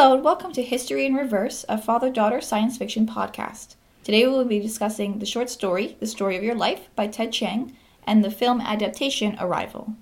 Hello, and welcome to History in Reverse, a father daughter science fiction podcast. Today we will be discussing the short story, The Story of Your Life by Ted Chiang, and the film adaptation Arrival.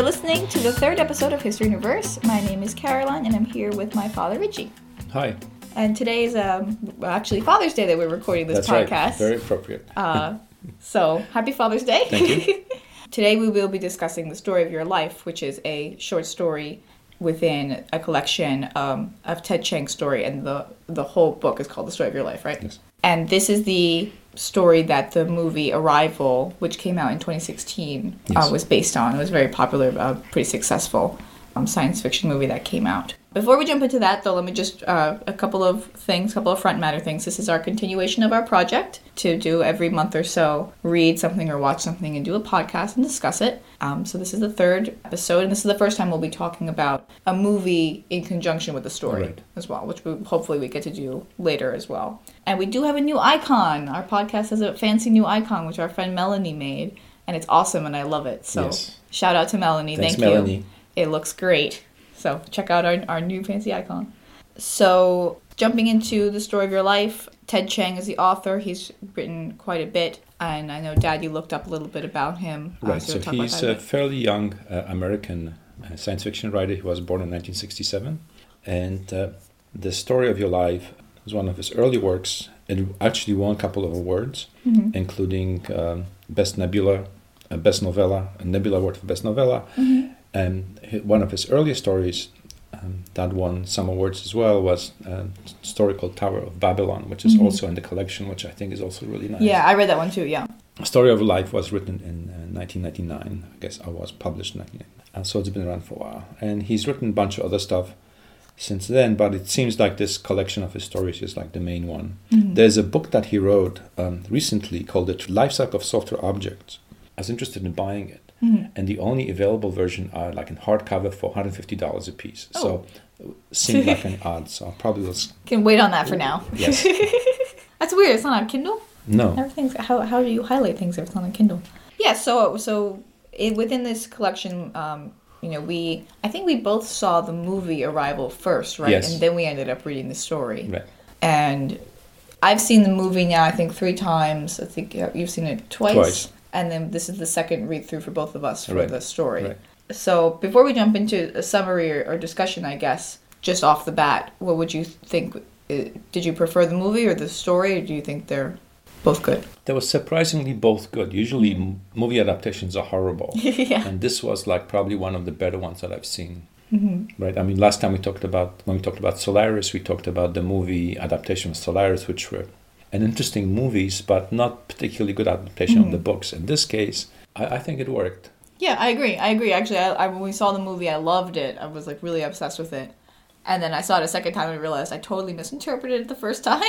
You're listening to the third episode of History in Reverse. My name is Caroline, and I'm here with my father, Richie. Hi. And today is um, actually Father's Day that we're recording this That's podcast. right. Very appropriate. Uh, so, happy Father's Day. Thank you. Today, we will be discussing The Story of Your Life, which is a short story within a collection um, of Ted Chiang's story, and the, the whole book is called The Story of Your Life, right? Yes. And this is the story that the movie Arrival, which came out in 2016, uh, was based on. It was very popular, uh, pretty successful um, science fiction movie that came out. Before we jump into that, though, let me just uh, a couple of things, a couple of front matter things. This is our continuation of our project to do every month or so, read something or watch something and do a podcast and discuss it. Um, so this is the third episode, and this is the first time we'll be talking about a movie in conjunction with the story Right. as well, which we, hopefully we get to do later as well. And we do have a new icon. Our podcast has a fancy new icon, which our friend Melanie made, and it's awesome, and I love it. So Yes. shout out to Melanie. Thanks, Thank you. It looks great. So check out our, our new fancy icon. So jumping into the story of your life, Ted Chiang is the author. He's written quite a bit, and I know Dad, you looked up a little bit about him. uh, Right. so So he's a fairly young uh, American uh, science fiction writer. He was born in 1967, and uh, the story of your life is one of his early works. It actually won a couple of awards, Mhm. including um, Best Nebula, uh, Best Novella, a Nebula Award for Best Novella, Mhm. And hi- one of his earliest stories um, that won some awards as well was a story called Tower of Babylon, which is Mhm. also in the collection, which I think is also really nice. Yeah, I read that one too. Yeah. Story of Life was written in uh, 1999. I guess I was published in 1999. And so it's been around for a while. And he's written a bunch of other stuff since then, but it seems like this collection of his stories is like the main one. Mhm. There's a book that he wrote um, recently called The Life Cycle of Software Objects. I was interested in buying it. Mhm. And the only available version are like in hardcover for $150 a piece. Oh. So it seemed like an odd. So I probably will. Can wait on that for now. Yes. That's weird. It's not on Kindle. No. Everything's how how do you highlight things if it's not on Kindle? Yeah. So so it, within this collection, um, you know, we I think we both saw the movie Arrival first, right? Yes. And then we ended up reading the story. Right. And I've seen the movie now. I think three times. I think you've seen it twice. Twice. And then this is the second read through for both of us for Right. the story. Right. So before we jump into a summary or, or discussion, I guess just off the bat, what would you think? uh, Did you prefer the movie or the story, or do you think they're both good? They were surprisingly both good. Usually, movie adaptations are horrible. yeah. and this was like probably one of the better ones that I've seen. hmm Right. I mean, last time we talked about when we talked about Solaris, we talked about the movie adaptation of Solaris, which were an interesting movies, but not particularly good adaptation of the Mhm. books. In this case, I, I think it worked. Yeah, I agree. I agree. Actually, I, I, when we saw the movie, I loved it. I was like really obsessed with it. And then I saw it a second time and realized I totally misinterpreted it the first time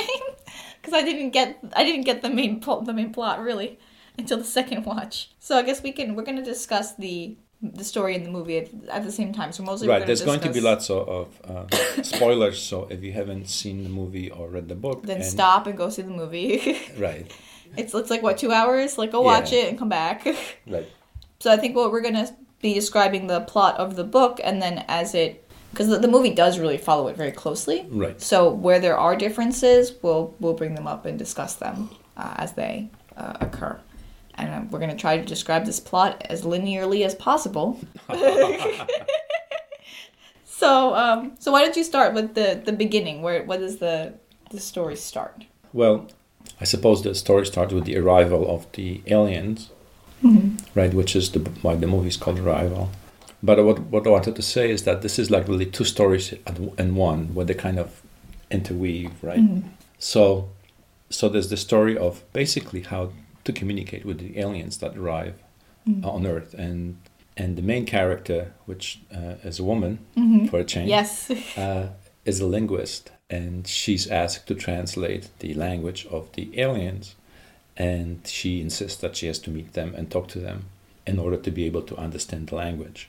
because I didn't get I didn't get the main pl- the main plot really until the second watch. So I guess we can we're gonna discuss the the story in the movie at, at the same time. So mostly right. There's going to be lots of, of uh, spoilers. So if you haven't seen the movie or read the book, Then and- stop and go see the movie. Right. it's it's like what two hours? Like go watch Yeah. it and come back. Right. So I think what we're gonna be describing the plot of the book, and then as it, because the, the movie does really follow it very closely. Right. So where there are differences, we'll we'll bring them up and discuss them uh, as they uh, occur, and we're gonna try to describe this plot as linearly as possible. so um, so why don't you start with the the beginning? Where what does the the story start? Well, I suppose the story starts with the arrival of the aliens, right? Which is the why the movie is called Arrival. But what what I wanted to say is that this is like really two stories in one, where they kind of interweave, right? Mm-hmm. So, so there's the story of basically how to communicate with the aliens that arrive Mm-hmm. on Earth, and and the main character, which uh, is a woman Mhm. for a change, Yes. uh, is a linguist, and she's asked to translate the language of the aliens. and she insists that she has to meet them and talk to them in order to be able to understand the language.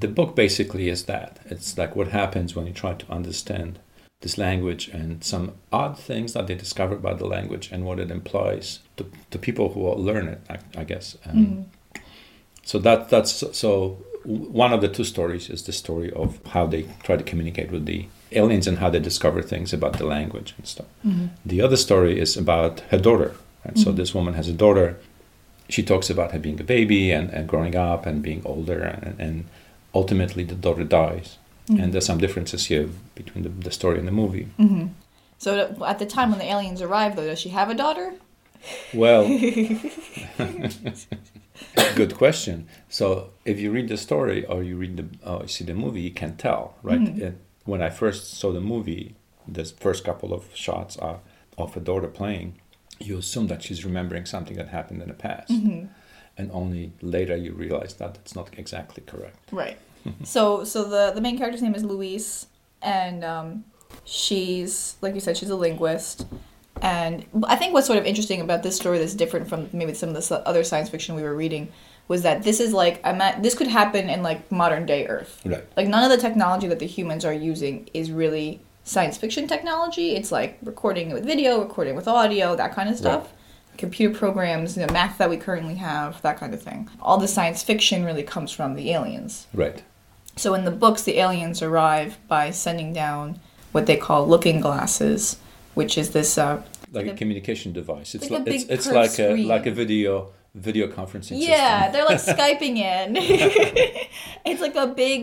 The book basically is that. It's like what happens when you try to understand this language and some odd things that they discover about the language and what it implies to, to people who learn it, I, I guess. Um, Mm-hmm. So that that's so one of the two stories is the story of how they try to communicate with the aliens and how they discover things about the language and stuff. Mm-hmm. The other story is about her daughter. Right? So this woman has a daughter. She talks about her being a baby and, and growing up and being older, and, and ultimately the daughter dies. Mm-hmm. And there's some differences here between the, the story and the movie. Mm-hmm. So at the time when the aliens arrive, though, does she have a daughter? Well, good question. So if you read the story or you read the or you see the movie, you can tell, right? Mm-hmm. It, when I first saw the movie, the first couple of shots are of a daughter playing, you assume that she's remembering something that happened in the past, mm-hmm. and only later you realize that it's not exactly correct. Right. so so the the main character's name is Louise, and um, she's like you said, she's a linguist. And I think what's sort of interesting about this story that's different from maybe some of the other science fiction we were reading was that this is like I'm at, this could happen in like modern day Earth. Right. Like none of the technology that the humans are using is really science fiction technology. It's like recording with video, recording with audio, that kind of stuff. Computer programs, the math that we currently have, that kind of thing. All the science fiction really comes from the aliens. Right. So in the books, the aliens arrive by sending down what they call looking glasses, which is this. Uh, Like a The- communication device. It's like a like, it's, it's like a like a video video conferencing yeah, they're like skyping in. it's like a big,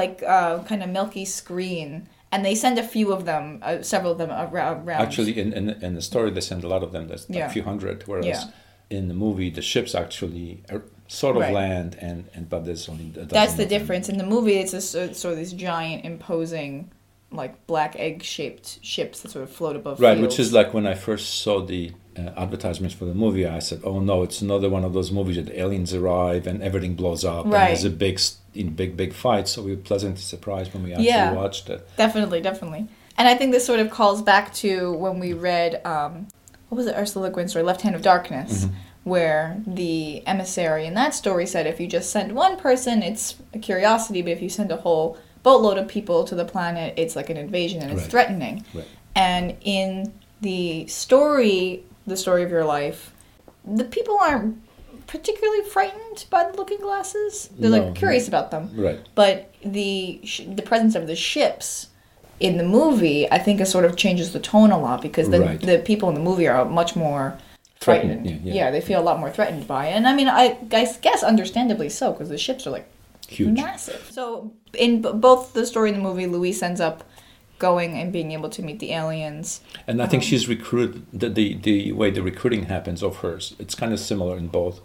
like uh, kind of milky screen, and they send a few of them, uh, several of them around. Actually, in, in in the story, they send a lot of them. There's like Yeah. a few hundred. Whereas Yeah. in the movie, the ships actually are sort of Right. land, and, and but there's only. That's the difference. In the movie, it's a, sort sort of these giant, imposing, like black egg-shaped ships that sort of float above. Right, fields. which is like when I first saw the uh, advertisements for the movie, I said, "Oh no, it's another one of those movies that aliens arrive and everything blows up and Right. there's a big, in big, big fight." So we were pleasantly surprised when we actually Yeah. watched it. Definitely, definitely. And I think this sort of calls back to when we read, um, what was it, Ursula Le Guin's story, Left Hand of Darkness, Mm-hmm. Where the emissary in that story said if you just send one person, it's a curiosity, but if you send a whole boatload of people to the planet, it's like an invasion and it's Right. threatening. Right. And in the story, the story of your life, the people aren't particularly frightened by the looking glasses. They're No. like curious about them Right. but the sh- the presence of the ships in the movie, I think, it sort of changes the tone a lot because the Right. the people in the movie are much more Threatened, frightened. yeah, yeah. they feel a lot more threatened by it, and I mean, I guess, guess understandably so because the ships are like Huge. massive. So in b- both the story and the movie, Louise ends up going and being able to meet the aliens. And I think Um, she's recruited the, the the way the recruiting happens of hers. It's kind of similar in both,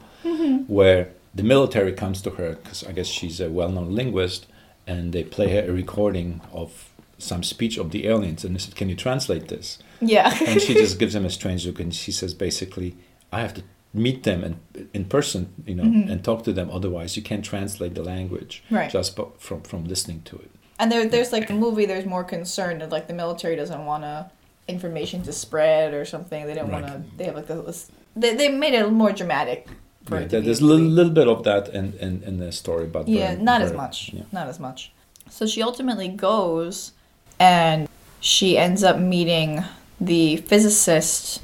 where the military comes to her because I guess she's a well-known linguist, and they play her a recording of some speech of the aliens, and they said, "Can you translate this?" Yeah. And she just gives them a strange look, and she says, basically, "I have to meet them in in person, you know, mm-hmm. and talk to them. Otherwise, you can't translate the language Right. just from from listening to it." And there, there's like the movie. There's more concern that like the military doesn't want to information to spread or something. They don't Right. want to. They have like this. They, they made it more dramatic. For Yeah, it to there- be there's a little, little bit of that in, in, in the story, but Yeah, very- not as much. yeah. Not as much. So she ultimately goes, and she ends up meeting the physicist.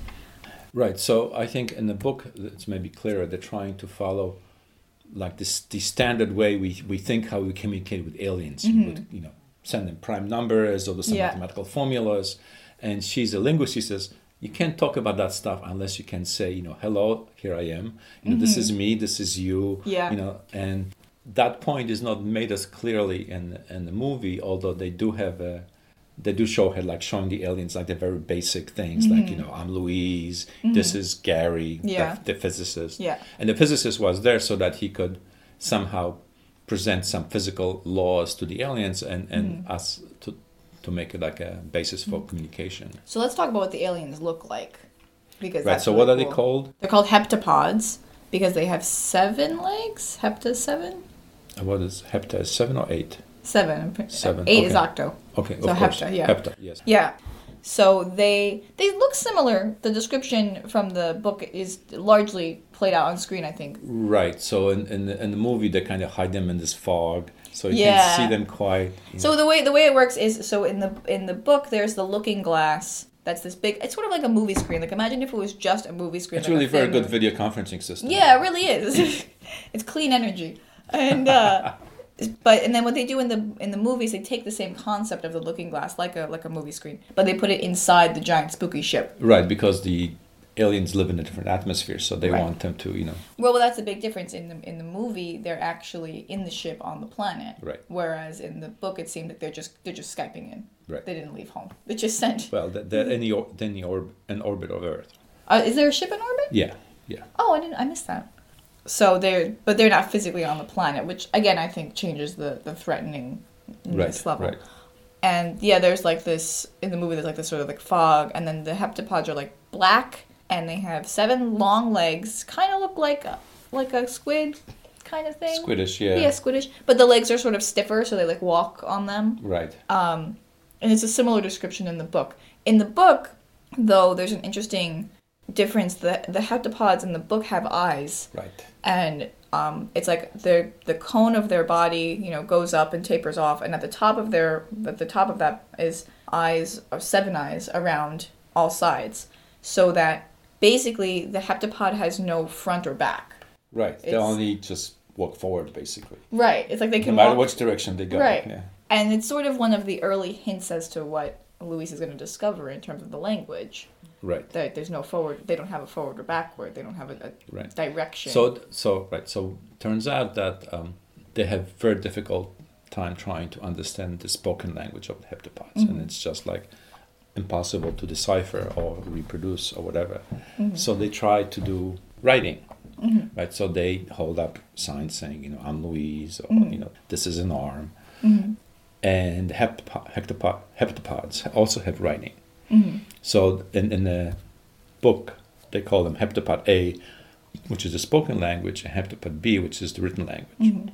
Right. So I think in the book it's maybe clearer. They're trying to follow like this the standard way we, we think how we communicate with aliens. You mm-hmm. would you know send them prime numbers or some Yeah. mathematical formulas. And she's a linguist. She says you can't talk about that stuff unless you can say you know hello here I am. You know this mm-hmm. is me. This is you. Yeah. You know and that point is not made as clearly in in the movie. Although they do have a they do show her like showing the aliens like the very basic things like you know I'm Louise this is Gary Mm-hmm. Yeah. the, the physicist Yeah. and the physicist was there so that he could somehow present some physical laws to the aliens and and Mm-hmm. us to to make it like a basis for communication So let's talk about what the aliens look like, because right so really what are they called They're called heptapods because they have seven legs. Hepta seven. What is hepta is seven or eight Seven. Seven, Eight is octo. Okay So hepta, yeah. hepta yes Yeah. So they they look similar. The description from the book is largely played out on screen, I think. Right. So in in the, in the movie, they kind of hide them in this fog, so you Yeah. can see them quite. So know. the way the way it works is so in the in the book there's the looking glass. That's this big. It's sort of like a movie screen. Like imagine if it was just a movie screen. it's like a really very thin good video conferencing system. Yeah, it really is. it's clean energy, and uh, but and then what they do in the in the movies, they take the same concept of the looking glass, like a like a movie screen, but they put it inside the giant spooky ship. Right, because the aliens live in a different atmosphere, so they Right. want them to, you know. Well, well, that's a big difference in the in the movie. They're actually in the ship on the planet, Right. whereas in the book it seemed that they're just they're just skyping in. Right. They didn't leave home. They just sent. Well, they're, in the or, in the orb, in orbit of Earth. Uh, is there a ship in orbit? Yeah, yeah. Oh, I didn't. I missed that. So they're, but they're not physically on the planet, which again I think changes the the threatening Right, level. right. And yeah, there's like this in the movie. There's like this sort of like fog, and then the heptapods are like black, and they have seven long legs, kind of look like a, like a squid kind of thing. Squidish, yeah. Yeah, squidish. But the legs are sort of stiffer, so they like walk on them. Right. Um, and it's a similar description in the book. In the book, though, there's an interesting difference. The the heptapods in the book have eyes, Right. And um, it's like the the cone of their body, you know, goes up and tapers off, and at the top of their at the top of that is eyes or seven eyes around all sides, so that basically the heptapod has no front or back. Right. They only just walk forward, basically. Right. It's like they can. No matter walk which direction they go. Right. Yeah. And it's sort of one of the early hints as to what Louise is going to discover in terms of the language. Right. There's no forward, they don't have a forward or backward, they don't have a, a Right. direction. So, so right. So, turns out that um, they have very difficult time trying to understand the spoken language of the heptapods, Mm-hmm. and it's just like impossible to decipher or reproduce or whatever. Mm-hmm. So they try to do writing, right? So they hold up signs saying, you know, I'm Louise, or Mm-hmm. you know, this is an arm, and heptapod, heptapod, heptapods also have writing. Mm-hmm. So in, in the book, they call them heptapod A, which is the spoken language, and heptapod B, which is the written language. Mm-hmm.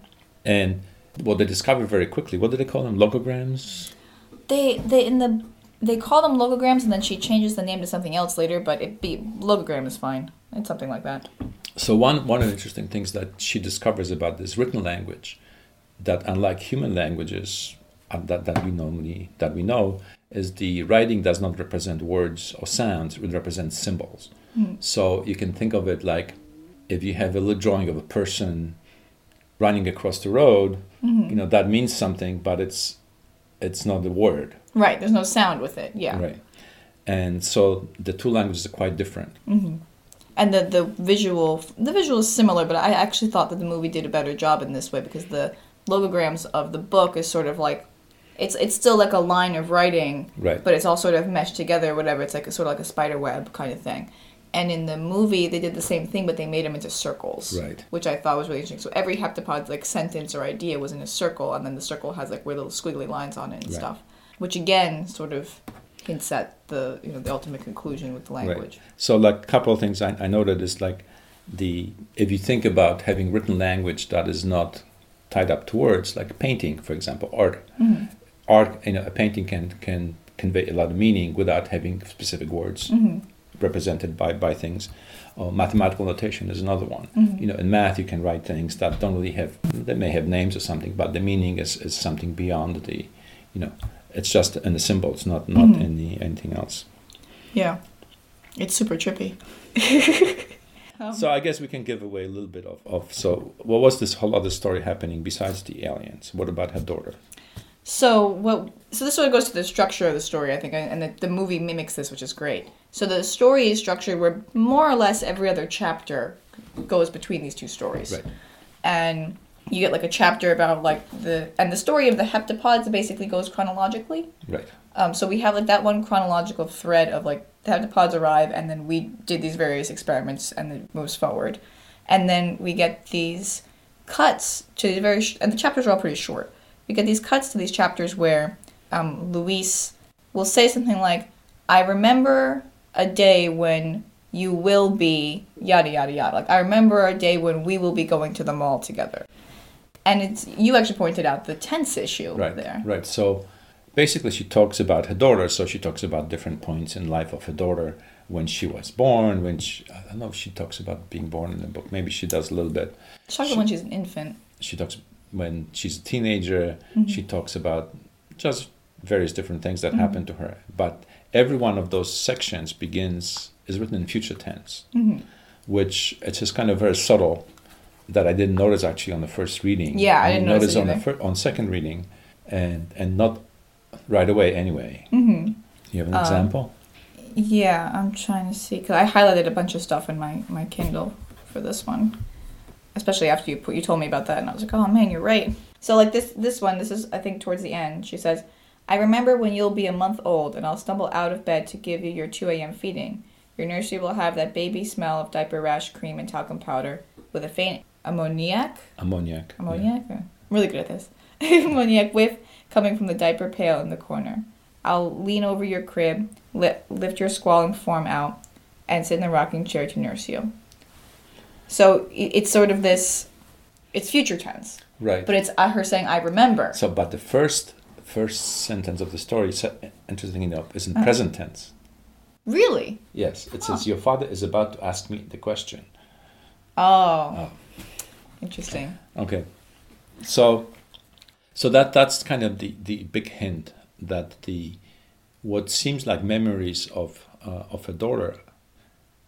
And what they discovered very quickly, what do they call them? Logograms? they they in the they call them logograms, and then she changes the name to something else later. But it be logogram is fine. It's something like that. So one, one of the interesting things that she discovers about this written language, that unlike human languages uh, that, that we normally that we know, is the writing does not represent words or sounds; it represents symbols. Hmm. So you can think of it like if you have a little drawing of a person running across the road, mm-hmm. you know that means something, but it's it's not the word, Right. There's no sound with it. Yeah. right? And so the two languages are quite different. Mm-hmm. and the the visual the visual is similar but i actually thought that the movie did a better job in this way because the logograms of the book is sort of like it's it's still like a line of writing Right. but it's all sort of meshed together whatever it's like a sort of like a spider web kind of thing and in the movie they did the same thing but they made them into circles Right. which i thought was really interesting so every heptapod's like sentence or idea was in a circle and then the circle has like weird little squiggly lines on it and Right. stuff which again sort of hints at the you know the ultimate conclusion with the language So, like a couple of things I, I noted is like the if you think about having written language that is not tied up to words, like painting, for example, art. Mm-hmm. Art, you know, a painting can can convey a lot of meaning without having specific words mm-hmm. represented by by things. Uh, mathematical notation is another one. Mm-hmm. You know, in math, you can write things that don't really have they may have names or something, but the meaning is, is something beyond the, you know, it's just in the symbols, not not mm-hmm. in the anything else. Yeah. It's super trippy. Um, so I guess we can give away a little bit of, of so what was this whole other story happening besides the aliens? What about her daughter? So what? So this sort of goes to the structure of the story, I think, and the, the movie mimics this, which is great. So the story is structured where more or less every other chapter goes between these two stories, Right. and you get like a chapter about like the and the story of the heptapods basically goes chronologically. Right. Um, so we have like that one chronological thread of like the heptapods arrive, and then we did these various experiments, and it moves forward, and then we get these cuts to the very sh- and the chapters are all pretty short. We get these cuts to these chapters where um, Louise will say something like, "I remember a day when you will be yada yada yada." Like I remember a day when we will be going to the mall together, and it's you actually pointed out the tense issue Right. there. Right. So basically she talks about her daughter. So she talks about different points in life of her daughter when she was born. When she, I don't know if she talks about being born in the book. Maybe she does a little bit. She talks about when she's an infant. She talks when she's a teenager. Mm-hmm. She talks about just various different things that Mhm. happen to her. But every one of those sections begins is written in future tense, hmm which it's just kind of very subtle that I didn't notice actually on the first reading. Yeah, I didn't notice it on the fir- on second reading, and and not right away anyway. hmm You have an Um, example? Yeah, I'm trying to see because I highlighted a bunch of stuff in my my Kindle for this one, especially after you put you told me about that, and I was like, oh man, you're right. So like this this one, this is I think towards the end. She says, "I remember when you'll be a month old, and I'll stumble out of bed to give you your 2 a.m. feeding. Your nursery will have that baby smell of diaper rash cream and talcum powder with a faint ammoniac Ammoniac. ammoniac. Yeah. I'm really good at this. ammoniac whiff coming from the diaper pail in the corner. I'll lean over your crib, li- lift your squalling form out, and sit in the rocking chair to nurse you. So it's sort of this. It's future tense, Right. but it's uh, her saying, "I remember." so, but the first first sentence of the story, interesting enough, is in Uh. present tense. Really? Yes, it says your father is about to ask me the question. Oh, Oh. interesting. Okay, so so that that's kind of the the big hint that the what seems like memories of uh, of a daughter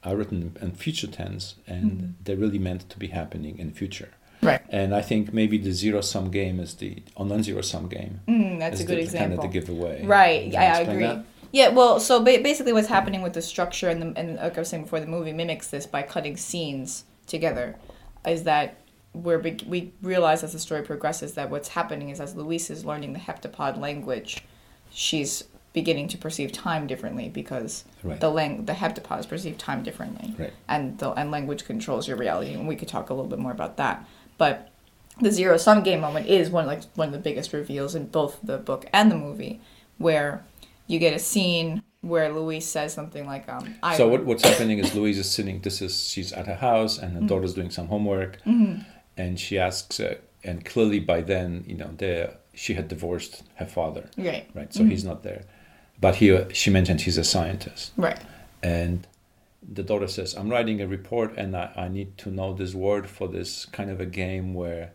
are written in future tense and Mhm. they're really meant to be happening in the future. Right. And I think maybe the zero sum game is the or non zero sum game. Mm, that's a good the, example. Kind of the giveaway. Right. Yeah, I agree. that? Yeah. Well, so ba- basically, what's happening with the structure and the and like I was saying before, the movie mimics this by cutting scenes together, is that we're be- we realize as the story progresses that what's happening is as Louise is learning the heptapod language, she's beginning to perceive time differently because Right. the lang- the heptapods perceive time differently Right. and the and language controls your reality and we could talk a little bit more about that but the zero sum game moment is one like one of the biggest reveals in both the book and the movie where you get a scene where Louise says something like um I So what, what's happening is Louise is sitting. This is she's at her house and her Mhm. daughter's doing some homework, Mhm. and she asks, uh, and clearly by then, you know, there she had divorced her father, right right? So Mhm. he's not there. But he, she mentioned he's a scientist, right and the daughter says, "I'm writing a report, and I, I need to know this word for this kind of a game where."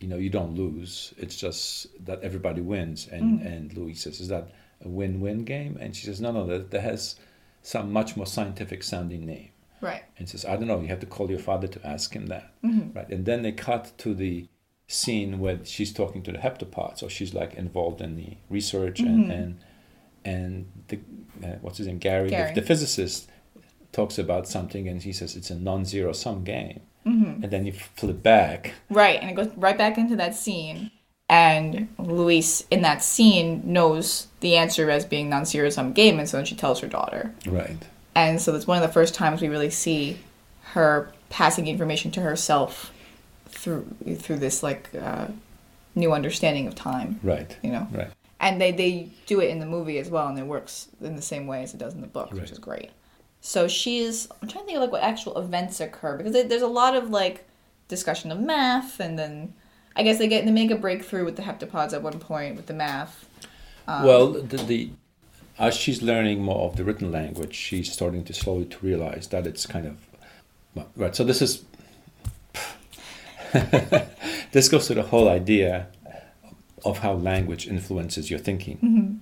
You know, you don't lose. It's just that everybody wins. And Mm. and Louise says, "Is that a win-win game?" And she says, "No, no. That, that has some much more scientific sounding name." right and says, I don't know, you have to call your father to ask him that. Mhm. Right. And then they cut to the scene where she's talking to the heptapods, or she's like involved in the research Mhm. and, and and the uh, what's his name? Gary, Gary. The, the physicist talks about something and he says it's a non-zero sum game. Mhm. And then you flip back. right and it goes right back into that scene and Louise in that scene knows the answer as being non-zero sum game and so then she tells her daughter Right. and so it's one of the first times we really see her passing information to herself through through this like uh, new understanding of time Right. you know Right. And they they do it in the movie as well and it works in the same way as it does in the book Right. which is great so she's i'm trying to think of like what actual events occur because there- there's a lot of like discussion of math and then i guess they get they make a breakthrough with the heptapods at one point with the math um, well, the, the as she's learning more of the written language, she's starting to slowly to realize that it's kind of right. So this is this goes to the whole idea of how language influences your thinking mhm.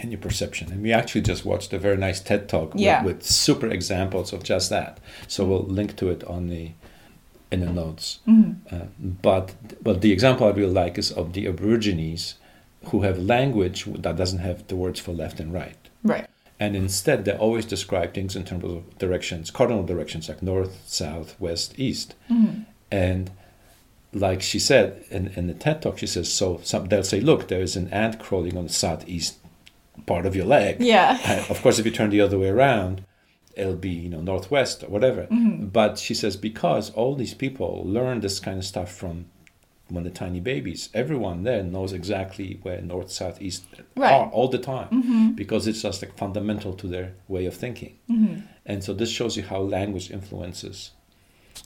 and your perception. And we actually just watched a very nice TED talk with, Yeah. with super examples of just that. So we'll link to it on the in the notes. Mhm. Uh, but but the example I really like is of the Aborigines who have language that doesn't have the words for left and right. right And instead, they always describe things in terms of directions, cardinal directions like north, south, west, east. Mhm. And like she said in, in the TED talk, she says, so some, they'll say, look, there is an ant crawling on the southeast part of your leg. yeah And of course, if you turn the other way around, it'll be you know northwest or whatever. Mhm. But she says because all these people learn this kind of stuff from when they're tiny babies, everyone there knows exactly where north, south, east Right. are all the time Mhm. because it's just like fundamental to their way of thinking. Mhm. And so this shows you how language influences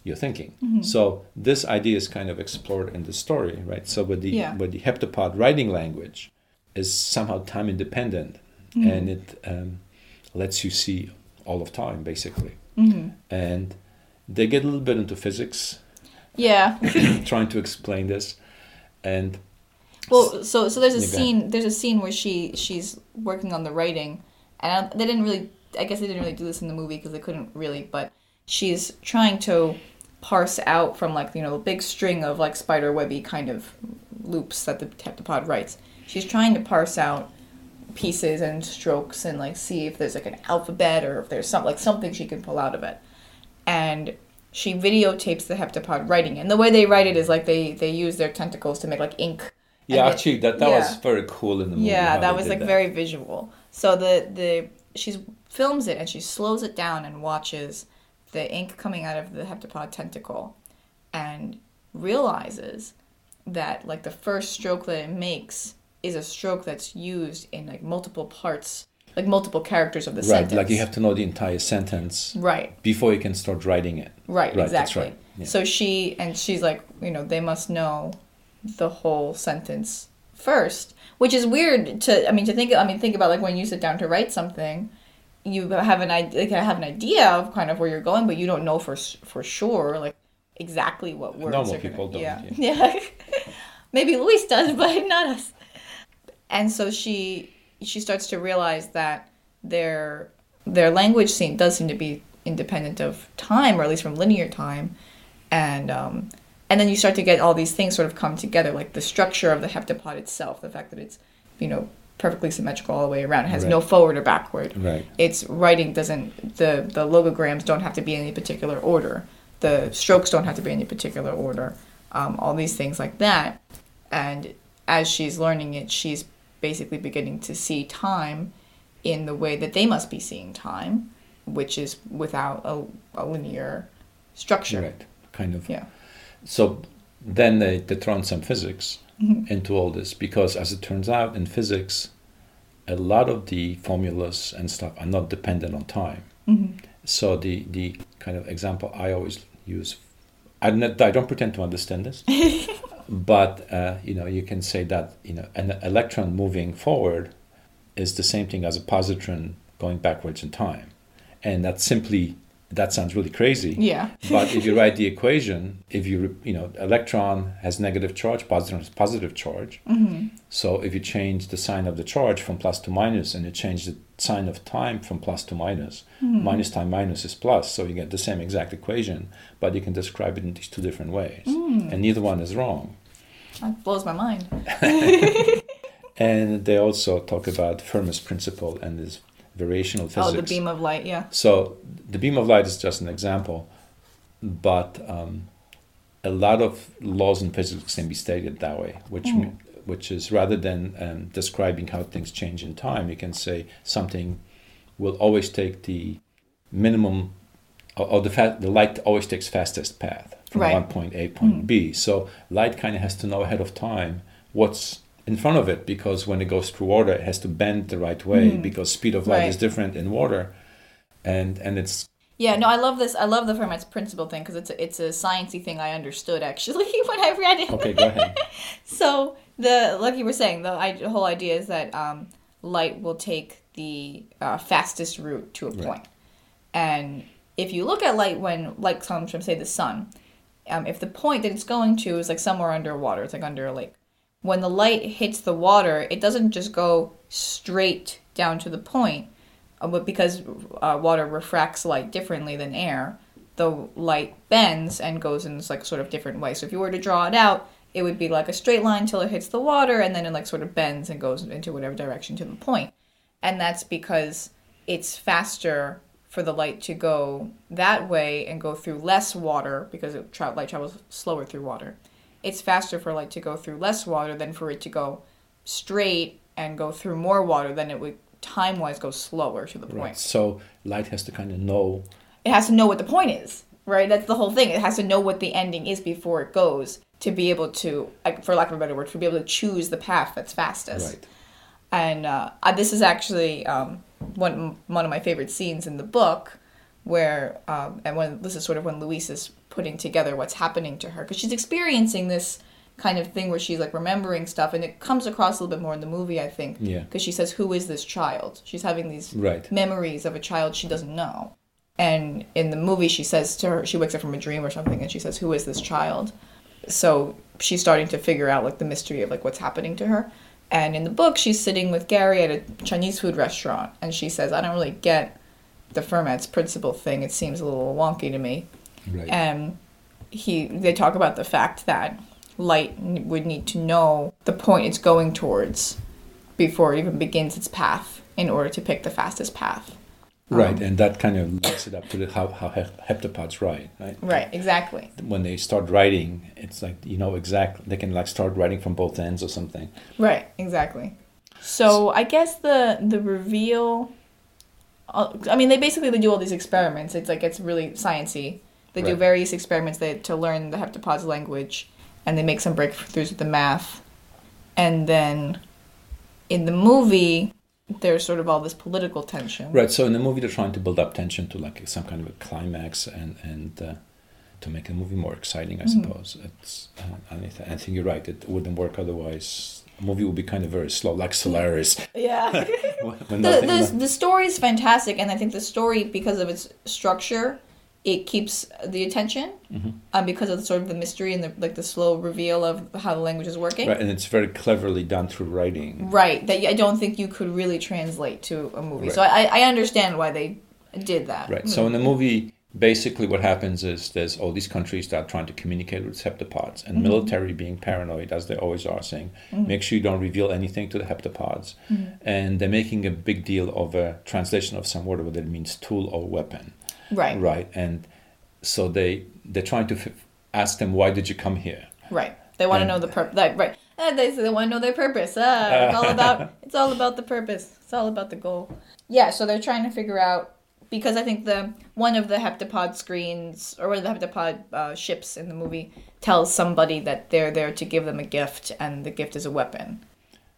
your thinking. Mhm. So this idea is kind of explored in the story, right? So with the Yeah. with the heptapod writing language, is somehow time independent, Mm-hmm. and it um, lets you see all of time basically. Mm-hmm. And they get a little bit into physics, Yeah. trying to explain this, and Well, so so there's a scene there's a scene where she she's working on the writing, and they didn't really I guess they didn't really do this in the movie because they couldn't really, but she's trying to parse out from like you know a big string of like spider webby kind of loops that the heptapod writes. She's trying to parse out pieces and strokes and like see if there's like an alphabet or if there's some like something she can pull out of it, and she videotapes the heptapod writing. And the way they write it is like they they use their tentacles to make like ink. yeah, And actually that that was very cool in the movie. Yeah, that was like very visual. So the the she films it and she slows it down and watches the ink coming out of the heptapod tentacle, and realizes that like the first stroke that it makes is a stroke that's used in like multiple parts, like multiple characters of the right. sentence. Right, like you have to know the entire sentence right. before you can start writing it. Right, Right, exactly. right, yeah. So she and she's like, you know, they must know the whole sentence first, which is weird to. I mean, to think. I mean, think about like when you sit down to write something, you have an idea, like have an idea of kind of where you're going, but you don't know for for sure, like exactly what words. Normal are gonna- people don't, Yeah, yeah. Maybe Louise does, but not us. And so she she starts to realize that their their language seem does seem to be independent of time, or at least from linear time, and um, and then you start to get all these things sort of come together, like the structure of the heptapod itself, the fact that it's you know perfectly symmetrical all the way around, it has no forward or backward. Right. Its writing doesn't the the logograms don't have to be in any particular order. The strokes don't have to be in any particular order. Um, all these things like that, and as she's learning it, she's basically beginning to see time in the way that they must be seeing time, which is without a, a linear structure. Right. Kind of. Yeah. So then they, they throw in some physics Mm-hmm. into all this because, as it turns out, in physics, a lot of the formulas and stuff are not dependent on time. Mm-hmm. So the the kind of example I always use, I don't, I don't pretend to understand this, but uh, you know you can say that you know an electron moving forward is the same thing as a positron going backwards in time, and that's simply that sounds really crazy. Yeah. but if you write the equation, if you you know electron has negative charge, positron has positive charge. Mm-hmm. So if you change the sign of the charge from plus to minus, and you change the sign of time from plus to minus, Mm-hmm. minus time minus is plus, so you get the same exact equation, but you can describe it in these two different ways, Mm. and neither one is wrong. That blows my mind. And they also talk about Fermat's principle and this variational physics. Oh, the beam of light. Yeah. So the beam of light is just an example, but um, a lot of laws in physics can be stated that way, which Mm. which is rather than um, describing how things change in time, you can say something will always take the minimum, or, or the fa- the light always takes fastest path from Right. one point A point B. So light kind of has to know ahead of time what's in front of it because when it goes through water, it has to bend the right way because speed of light Right. is different in water, and and it's Yeah, no, I love this. I love the Fermat's principle thing because it's a, it's a sciencey thing I understood actually when I read it. okay. Go ahead. So the like you were saying, the, I, the whole idea is that um, light will take the uh, fastest route to a Right. and if you look at light when light comes from say the sun, um, if the point that it's going to is like somewhere underwater, it's like under a lake. When the light hits the water, it doesn't just go straight down to the point, uh, but because uh, water refracts light differently than air, the light bends and goes in this like sort of different way. So if you were to draw it out, it would be like a straight line till it hits the water, and then it like sort of bends and goes into whatever direction to the point. And that's because it's faster for the light to go that way and go through less water because it tra- light travels slower through water. It's faster for light to go through less water than for it to go straight and go through more water. than it would time wise go slower to the point. Right. So light has to kind of know. It has to know what the point is, right? That's the whole thing. It has to know what the ending is before it goes to be able to, for lack of a better word, to be able to choose the path that's fastest Right. and uh, this is actually um, one one of my favorite scenes in the book, where um, and when this is sort of when Louise is putting together what's happening to her because she's experiencing this kind of thing where she's like remembering stuff, and it comes across a little bit more in the movie, I think. Yeah. Because she says, "Who is this child?" She's having these Right. memories of a child she doesn't know. And in the movie, she says to her, she wakes up from a dream or something, and she says, "Who is this child?" So she's starting to figure out like the mystery of like what's happening to her. And in the book, she's sitting with Gary at a Chinese food restaurant, and she says, "I don't really get the Fermat's principle thing. It seems a little wonky to me." Right. and he they talk about the fact that light would need to know the point it's going towards before it even begins its path in order to pick the fastest path right. Um, and that kind of links it up to the, how, how heptapods write, right? right exactly When they start writing, it's like, you know, exactly, they can like start writing from both ends or something. right exactly so i guess the the reveal i mean they basically they do all these experiments it's like it's really sciency they do various experiments they, to learn the heptapod's language and they make some breakthroughs with the math and then in the movie there's sort of all this political tension Right. So in the movie, they're trying to build up tension to like some kind of a climax and and uh, to make the movie more exciting. I suppose it's. Uh, I, th- I think you're right. It wouldn't work otherwise. Movie would be kind of very slow, like Solaris. yeah when the, the, the story is fantastic and i think the story because of its structure it keeps the attention Mm-hmm. um, because of the sort of the mystery and the like the slow reveal of how the language is working right, and it's very cleverly done through writing. Right, that I don't think you could really translate to a movie. Right. So I, I understand why they did that. Right. So in the movie, basically what happens is there's all these countries that are trying to communicate with heptapods, and military being paranoid as they always are, saying make sure you don't reveal anything to the heptapods, and they're making a big deal of a translation of some word whether it means tool or weapon. Right, right. And so they they're trying to f- ask them why did you come here. Right. They want to know the purpose. Like, right, Uh, they they want to know their purpose. Ah, it's all about it's all about the purpose. It's all about the goal. Yeah, so they're trying to figure out because I think the one of the heptapod screens or one of the heptapod uh, ships in the movie tells somebody that they're there to give them a gift, and the gift is a weapon,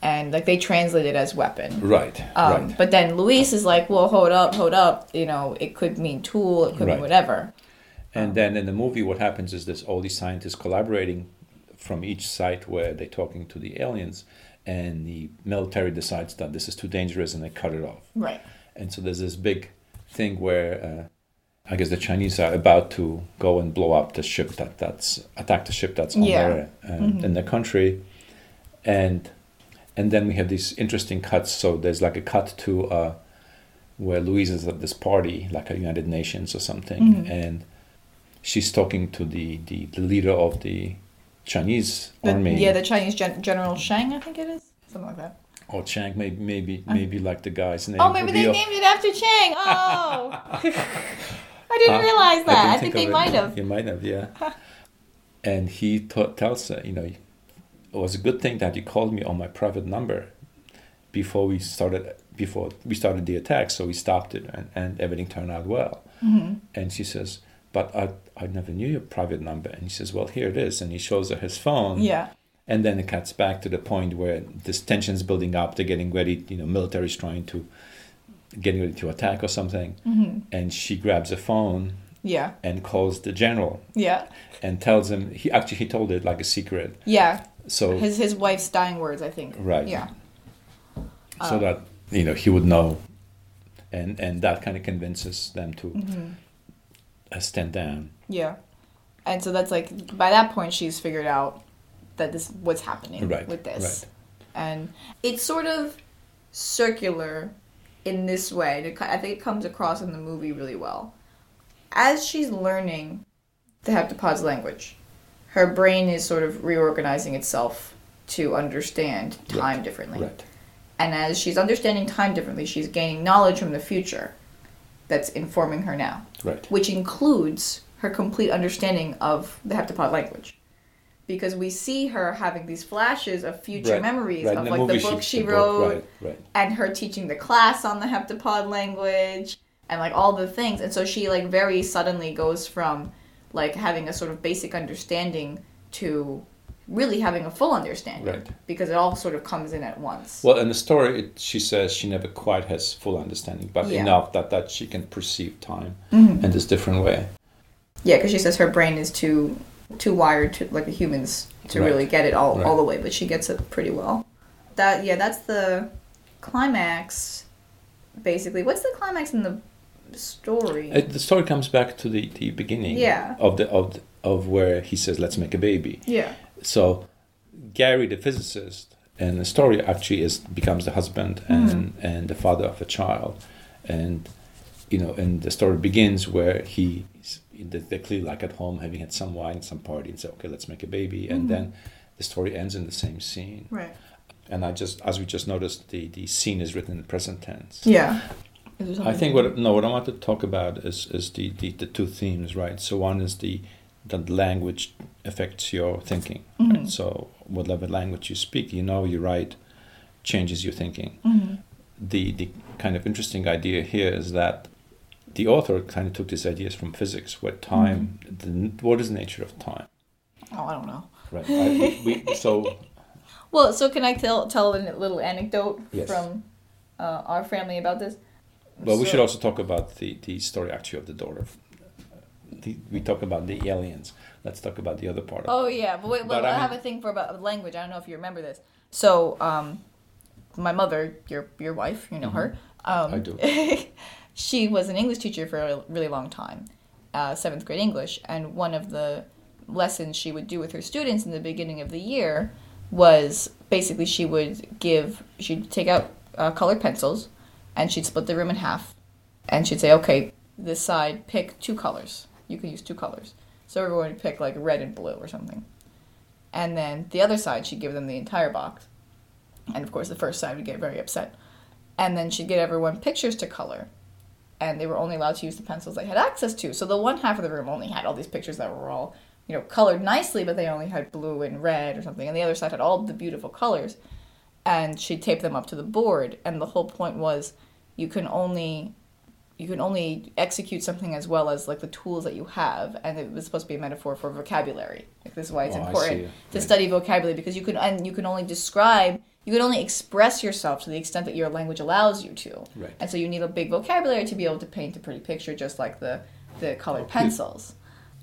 and like they translate it as weapon. Right. Um, right. But then Louise is like, well, hold up, hold up. You know, it could mean tool, it could Right. mean whatever. And then in the movie, what happens is there's all these scientists collaborating from each site where they're talking to the aliens, and the military decides that this is too dangerous and they cut it off. Right. And so there's this big thing where uh, I guess the Chinese are about to go and blow up the ship that that's attack the ship that's on Yeah. their uh, in the country, and and then we have these interesting cuts. So there's like a cut to uh, where Louise is at this party, like a United Nations or something, and she's talking to the, the, the leader of the Chinese The, army. yeah, the Chinese gen- General Shang, I think it is. Something like that. Or Chang, maybe maybe maybe like the guy's name. Oh, maybe they named it after Chang. Oh. I didn't realize that. I, think, didn't they it. might have. You might have, yeah. and he t- tells her, you know, it was a good thing that you called me on my private number before we started before we started the attack. So we stopped it, and, and everything turned out well. Mm-hmm. And she says, "But I I never knew your private number." And he says, "Well, here it is." And he shows her his phone. Yeah. And then it cuts back to the point where this tension's building up. They're getting ready. You know, military's trying to getting ready to attack or something. Mm-hmm. And she grabs a phone Yeah. and calls the general Yeah. and tells him he actually he told it like a secret Yeah. so His his wife's dying words, I think. Right. Yeah. so that you know he would know and and that kind of convinces them to Mm-hmm. uh, stand down Yeah. And so that's like by that point she's figured out that this what's happening Right, with this. right. And it's sort of circular in this way. and it ki- I think it comes across in the movie really well. As she's learning the heptapod's language, her brain is sort of reorganizing itself to understand time Right, differently. right And as she's understanding time differently, she's gaining knowledge from the future that's informing her now right which includes her complete understanding of the heptapod language. Because we see her having these flashes of future Right, memories right. of like the movie, book she the book, wrote right and her teaching the class on the heptapod language and like all the things. And so she like very suddenly goes from like having a sort of basic understanding to really having a full understanding. Right. Because it all sort of comes in at once. well in the story it, she says she never quite has full understanding but Yeah. enough that that she can perceive time Mm-hmm. in this different way Yeah, because she says her brain is too too wired to like the human's to Right. really get it all, Right. all the way, but she gets it pretty well. That yeah, that's the climax. Basically, what's the climax in the story? Uh, the story comes back to the, the beginning Yeah. of the of the, of where he says let's make a baby yeah, so Gary the physicist and the story actually is becomes the husband and and the father of a child and you know and the story begins where he they're clearly like at home having had some wine some party and say okay let's make a baby and then the story ends in the same scene right. and I just as we just noticed the the scene is written in the present tense Yeah. I think what no what I want to talk about is is the, the, the two themes, right? So one is the that language affects your thinking. Right? So whatever language you speak, you know you write changes your thinking. Mhm. The the kind of interesting idea here is that the author kind of took these ideas from physics, where time, the, what is the nature of time, Oh, I don't know. right? I, we, so Well, so can I tell tell a little anecdote Yes. from uh, our family about this? Well, we should also talk about the, the story actually of the daughter. The, we talk about the aliens. Let's talk about the other part. Of Oh yeah, but wait, well, But I I, mean- have a thing for about language. I don't know if you remember this. So, um, my mother, your your wife, you know her. Um, I do. she was an English teacher for a really long time, uh, seventh grade English, and one of the lessons she would do with her students in the beginning of the year was basically she would give she'd take out uh, colored pencils, and she'd split the room in half, and she'd say, okay, this side pick two colors. You can use two colors. So everyone would pick like red and blue or something. And then the other side, she'd give them the entire box. And of course, the first side would get very upset. And then she'd get everyone pictures to color. And they were only allowed to use the pencils they had access to. So the one half of the room only had all these pictures that were all, you know, colored nicely, but they only had blue and red or something. And the other side had all the beautiful colors. And she taped them up to the board. And the whole point was you can only you can only execute something as well as like the tools that you have and it was supposed to be a metaphor for vocabulary like this is why it's Oh, important to Right. study vocabulary because you can and you can only describe you can only express yourself to the extent that your language allows you to Right. and so you need a big vocabulary to be able to paint a pretty picture just like the the colored pencils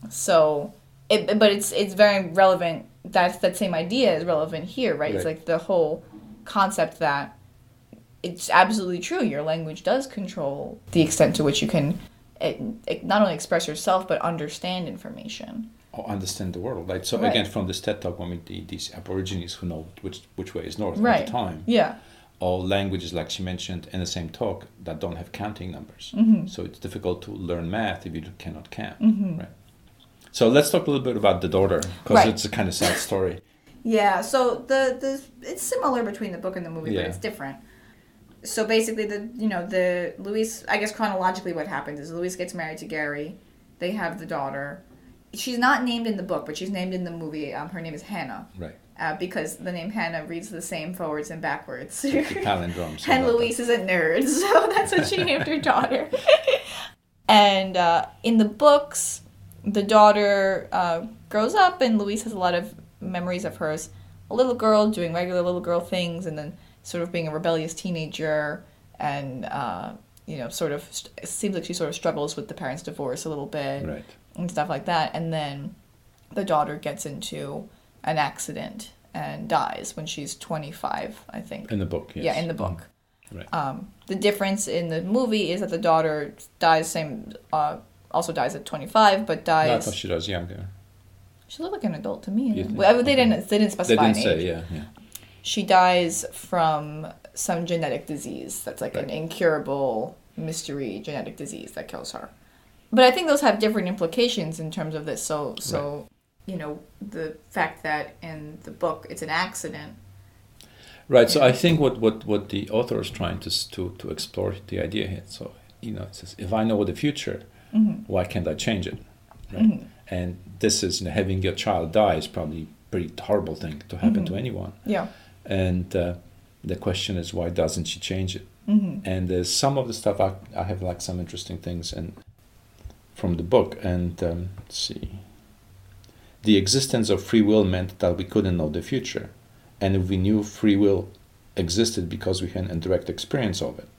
so it but it's it's very relevant that that same idea is relevant here right, it's like the whole concept that it's absolutely true. Your language does control the extent to which you can it, it not only express yourself but understand information. Or understand the world, right? So Right. again, from this TED talk, I mean, the, these Aborigines who know which which way is north all Right. the time, Yeah. or languages like she mentioned in the same talk that don't have counting numbers. Mm-hmm. So it's difficult to learn math if you cannot count, right? So let's talk a little bit about the daughter because Right. it's a kind of sad story. Yeah, so the the it's similar between the book and the movie, Yeah. but it's different. So basically, the you know the Louise. I guess chronologically, what happens is Louise gets married to Gary. They have the daughter. She's not named in the book, but she's named in the movie. Um, her name is Hannah, Right. uh, because the name Hannah reads the same forwards and backwards. The palindromes. And Louise is a nerd, so that's what she named her daughter. and uh, in the books, the daughter uh, grows up, and Louise has a lot of memories of her as a little girl doing regular little girl things, and then sort of being a rebellious teenager, and uh, you know, sort of st- seems like she sort of struggles with the parents' divorce a little bit. Right. And stuff like that. And then the daughter gets into an accident and dies when she's 25, I think. In the book. Yes. Yeah, in the book. Mm. Right. Um, the difference in the movie is that the daughter dies same, uh, also dies at 25, but No, I dies. thought she was younger. she looked like an adult to me. Well, they didn't. They didn't specify. They didn't say. Yeah. Yeah. She dies from some genetic disease that's like an incurable mystery genetic disease that kills her. But I think those have different implications in terms of this. So, so you know, the fact that in the book it's an accident. Right. So I think what, what, what the author is trying to, to to explore the idea here. So you know, it says if I know the future, Mm-hmm. why can't I change it? Right. And this is you know, having your child die is probably a pretty horrible thing to happen Mm-hmm. to anyone. Yeah. And uh, the question is why doesn't she change it? Mm-hmm. And there's some of the stuff I, I have like some interesting things and from the book. And um, let's see, the existence of free will meant that we couldn't know the future, and if we knew free will existed because we had a direct experience of it.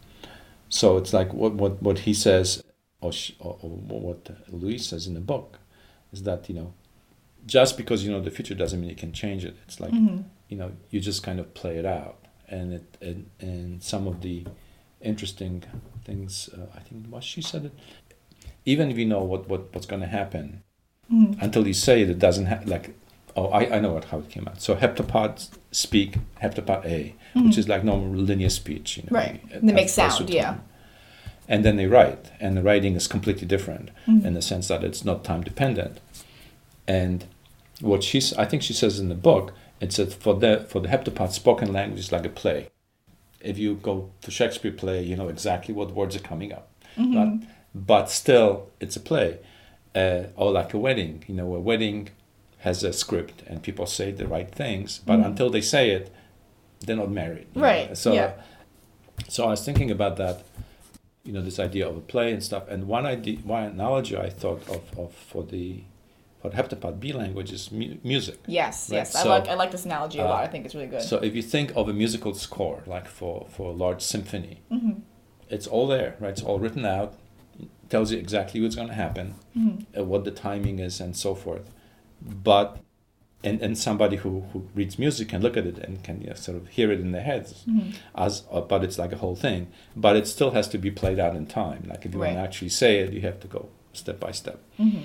So it's like what what, what he says, or, sh or, or what Louise says in the book, is that you know just because you know the future doesn't mean you can change it. It's like Mhm. you know you just kind of play it out, and it and, and some of the interesting things. Uh, I think what she said it. Even if you know what, what what's going to happen, Mhm. until you say it, it doesn't have like. Oh, I, I know what how it came out. So heptapods speak heptapod A, which is like normal linear speech. You know, Mm-hmm. Right. They make sound, yeah. And then they write, and the writing is completely different Mhm. in the sense that it's not time dependent. And what she's, I think she says in the book, it said for the for the heptapod, spoken language is like a play. If you go to Shakespeare play, you know exactly what words are coming up, Mhm. but but still it's a play, uh, or like a wedding. You know, a wedding has a script and people say the right things, but Mhm. until they say it, they're not married. you know. Right, So, yeah. so I was thinking about that. You know, this idea of a play and stuff. And one idea, one analogy I thought of, of for the for heptapod B language is mu- music. Yes, Right, yes. I like I like this analogy a uh, lot. I think it's really good. So if you think of a musical score, like for, for a large symphony, hmm it's all there, right? It's all written out, tells you exactly what's going to happen, hmm uh, what the timing is, and so forth. But and, and somebody who, who reads music can look at it and can you know, sort of hear it in their heads hmm as uh, but it's like a whole thing. But it still has to be played out in time. Like if you want to actually say it, you have to go step by step. hmm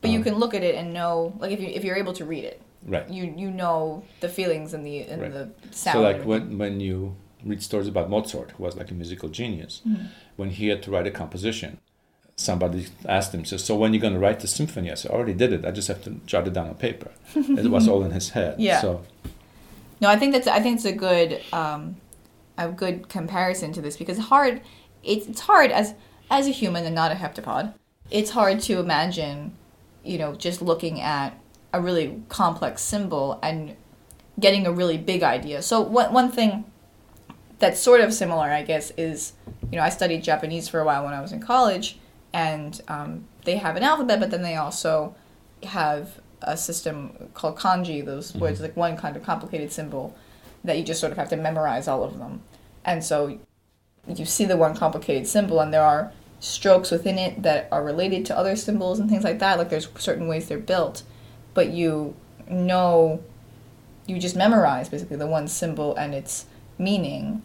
But you Um, can look at it and know, like if you if you're able to read it, Right. you you know the feelings and the and Right. the sound. So like when when you read stories about Mozart, who was like a musical genius. Mhm. when he had to write a composition, somebody asked him, so, so when are you going to write the symphony? I said, I already did it. I just have to jot it down on paper. it was all in his head. Yeah. So, No, I think that's I think it's a good um, a good comparison to this because hard it's it's hard as as a human and not a heptapod. It's hard to imagine, you know, just looking at a really complex symbol and getting a really big idea. So one one thing that's sort of similar, I guess, is you know I studied Japanese for a while when I was in college, and um, they have an alphabet, but then they also have a system called kanji. Those where it's like one kind of complicated symbol that you just sort of have to memorize all of them, and so you see the one complicated symbol, and there are strokes within it that are related to other symbols and things like that. Like there's certain ways they're built, but you know, you just memorize basically the one symbol and its meaning,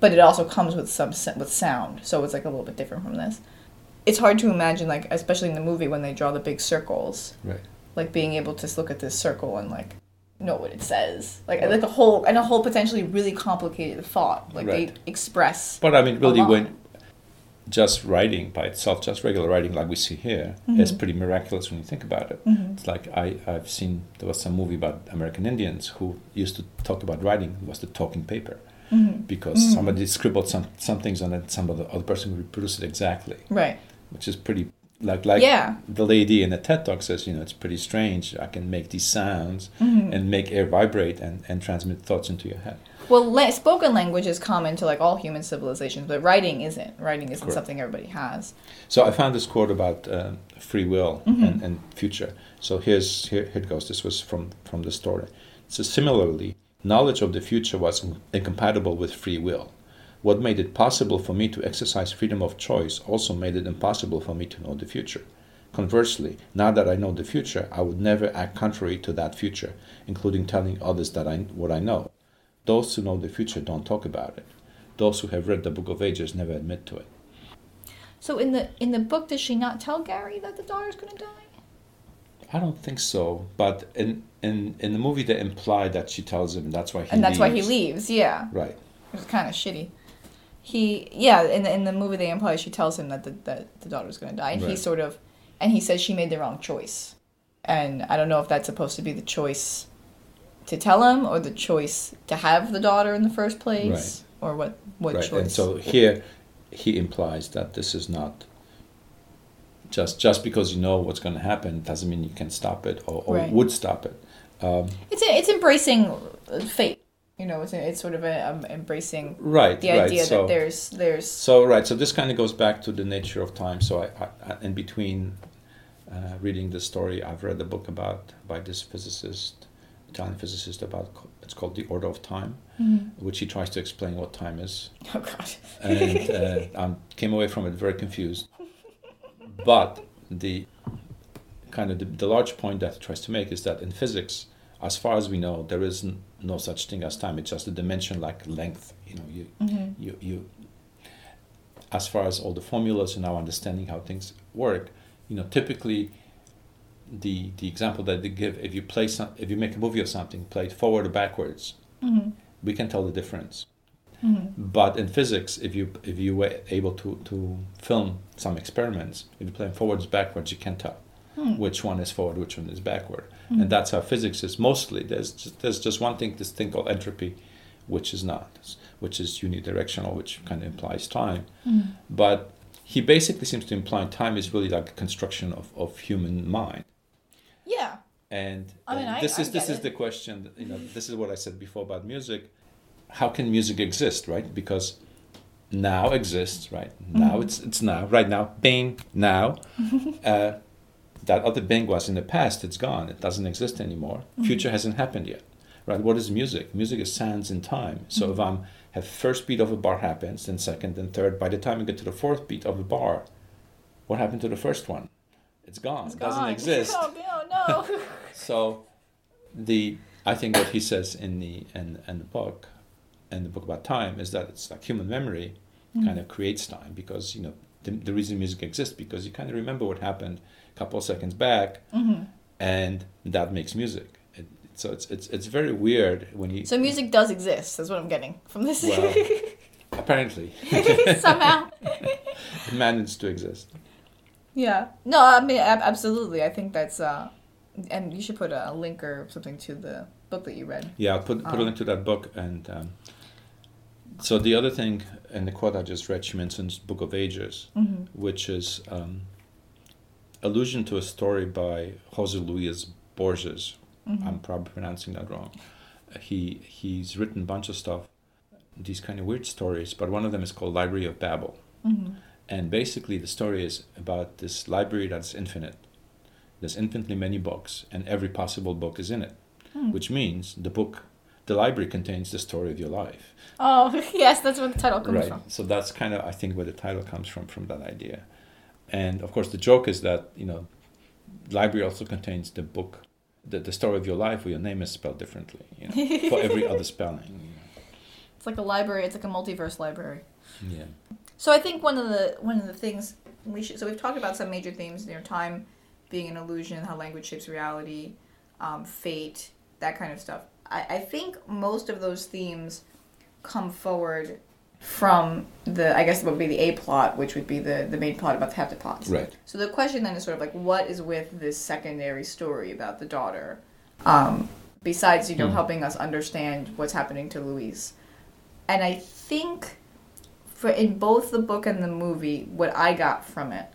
but it also comes with some with sound, so it's like a little bit different from this. It's hard to imagine, like especially in the movie when they draw the big circles, right. like being able to look at this circle and like know what it says, like like a whole and a whole potentially really complicated thought, like Right. they express. But I mean, really, when just writing by itself, just regular writing like we see here, is Mhm. pretty miraculous when you think about it. Mhm. It's like I, I've seen, there was some movie about American Indians who used to talk about writing, it was the talking paper. Mhm. Because Mhm. somebody scribbled some, some things on it, some other, other person reproduced it exactly, Right. Which is pretty, like, like yeah. the lady in the TED Talk says, you know, it's pretty strange. I can make these sounds Mhm. and make air vibrate and, and transmit thoughts into your head. Well, la- spoken language is common to like all human civilizations, but writing isn't. Writing isn't Correct. something everybody has. So I found this quote about um free will Mhm. and, and future. So here's here, here it goes. This was from from the story. So similarly, knowledge of the future was in- incompatible with free will. What made it possible for me to exercise freedom of choice also made it impossible for me to know the future. Conversely, now that I know the future, I would never act contrary to that future, including telling others that I what I know. Those who know the future don't talk about it. Those who have read the Book of Ages never admit to it. So in the in the book, does she not tell Gary that the daughter's gonna die? I don't think so. But in in in the movie, they imply that she tells him, and that's why he. and that's why he leaves. leaves. Yeah, Right. it was kind of shitty. He yeah, in the in the movie they imply she tells him that the that the daughter's gonna die, and he sort of, and he says she made the wrong choice, and I don't know if that's supposed to be the choice to tell him or the choice to have the daughter in the first place or what what right. choice. And so here, he implies that this is not. Just just because you know what's going to happen doesn't mean you can stop it or, or Right. would stop it. Um, It's it's embracing fate. You know, it's it's sort of a, um, embracing right. the right. idea so, that there's there's So right, so this kind of goes back to the nature of time. So I, I in between uh, reading the story, I've read a book about by this physicist, Italian physicist about it's called The Order of Time, which he tries to explain what time is, oh god. and uh, I came away from it very confused. But the kind of the, the large point that he tries to make is that in physics, as far as we know, there is n- no such thing as time. It's just a dimension like length. You know, you Mm-hmm. you you. As far as all the formulas and now understanding how things work, you know, typically. The the example that they give, if you play some, if you make a movie of something, play it forward or backwards, Mm-hmm. we can tell the difference. Mm-hmm. But in physics, if you if you were able to, to film some experiments, if you play them forwards backwards, you can tell Hmm. which one is forward, which one is backward, and that's how physics is. Mostly, there's just, there's just one thing, this thing called entropy, which is not, which is unidirectional, which kind of implies time. Mm-hmm. But he basically seems to imply time is really like a construction of, of human mind. Yeah. And I mean, uh, I- this I is this get is the question. that, You know, this is what I said before about music. How can music exist, right? Because now exists, right? Now Mm-hmm. it's it's now, right now, bing, now. uh, that other bing was in the past. It's gone. It doesn't exist anymore. Mm-hmm. Future hasn't happened yet, right? What is music? Music is sounds in time. So Mm-hmm. if I'm have first beat of a bar happens, then second, then third. By the time I get to the fourth beat of a bar, what happened to the first one? It's gone. It's it doesn't gone. exist. Oh, no, no. So, the I think what he says in the in, in the book, in the book about time, is that it's like human memory kind of creates time because you know the, the reason music exists because you kind of remember what happened a couple of seconds back, Mm-hmm. and that makes music. It, so it's it's it's very weird when you So music does exist. That's what I'm getting from this. Well, apparently Somehow. it managed to exist. Yeah. No, I mean absolutely. I think that's uh, and you should put a link or something to the book that you read. Yeah, I'll put put a Um, link to that book and. Um, so the other thing in the quote I just read, she mentions Book of Ages, Mm-hmm. which is um, allusion to a story by Jose Luis Borges. Mm-hmm. I'm probably pronouncing that wrong. Uh, He he's written a bunch of stuff, these kind of weird stories, but one of them is called Library of Babel, Mm-hmm. and basically the story is about this library that's infinite. There's infinitely many books, and every possible book is in it, Hmm. which means the book, the library contains the story of your life. Oh yes, that's where the title comes right. from. So that's kind of I think where the title comes from from that idea, and of course the joke is that you know, library also contains the book, the, the story of your life where your name is spelled differently, you know, for every other spelling. It's like a library. It's like a multiverse library. Yeah. So I think one of the one of the things we should so we've talked about some major themes, you know, time being an illusion, how language shapes reality, um, fate, that kind of stuff. I, I think most of those themes come forward from the I guess what would be the A plot, which would be the the main plot about the heptapods. Right. So the question then is sort of like, what is with this secondary story about the daughter, um, besides you know Hmm. helping us understand what's happening to Louise, and I think for in both the book and the movie, what I got from it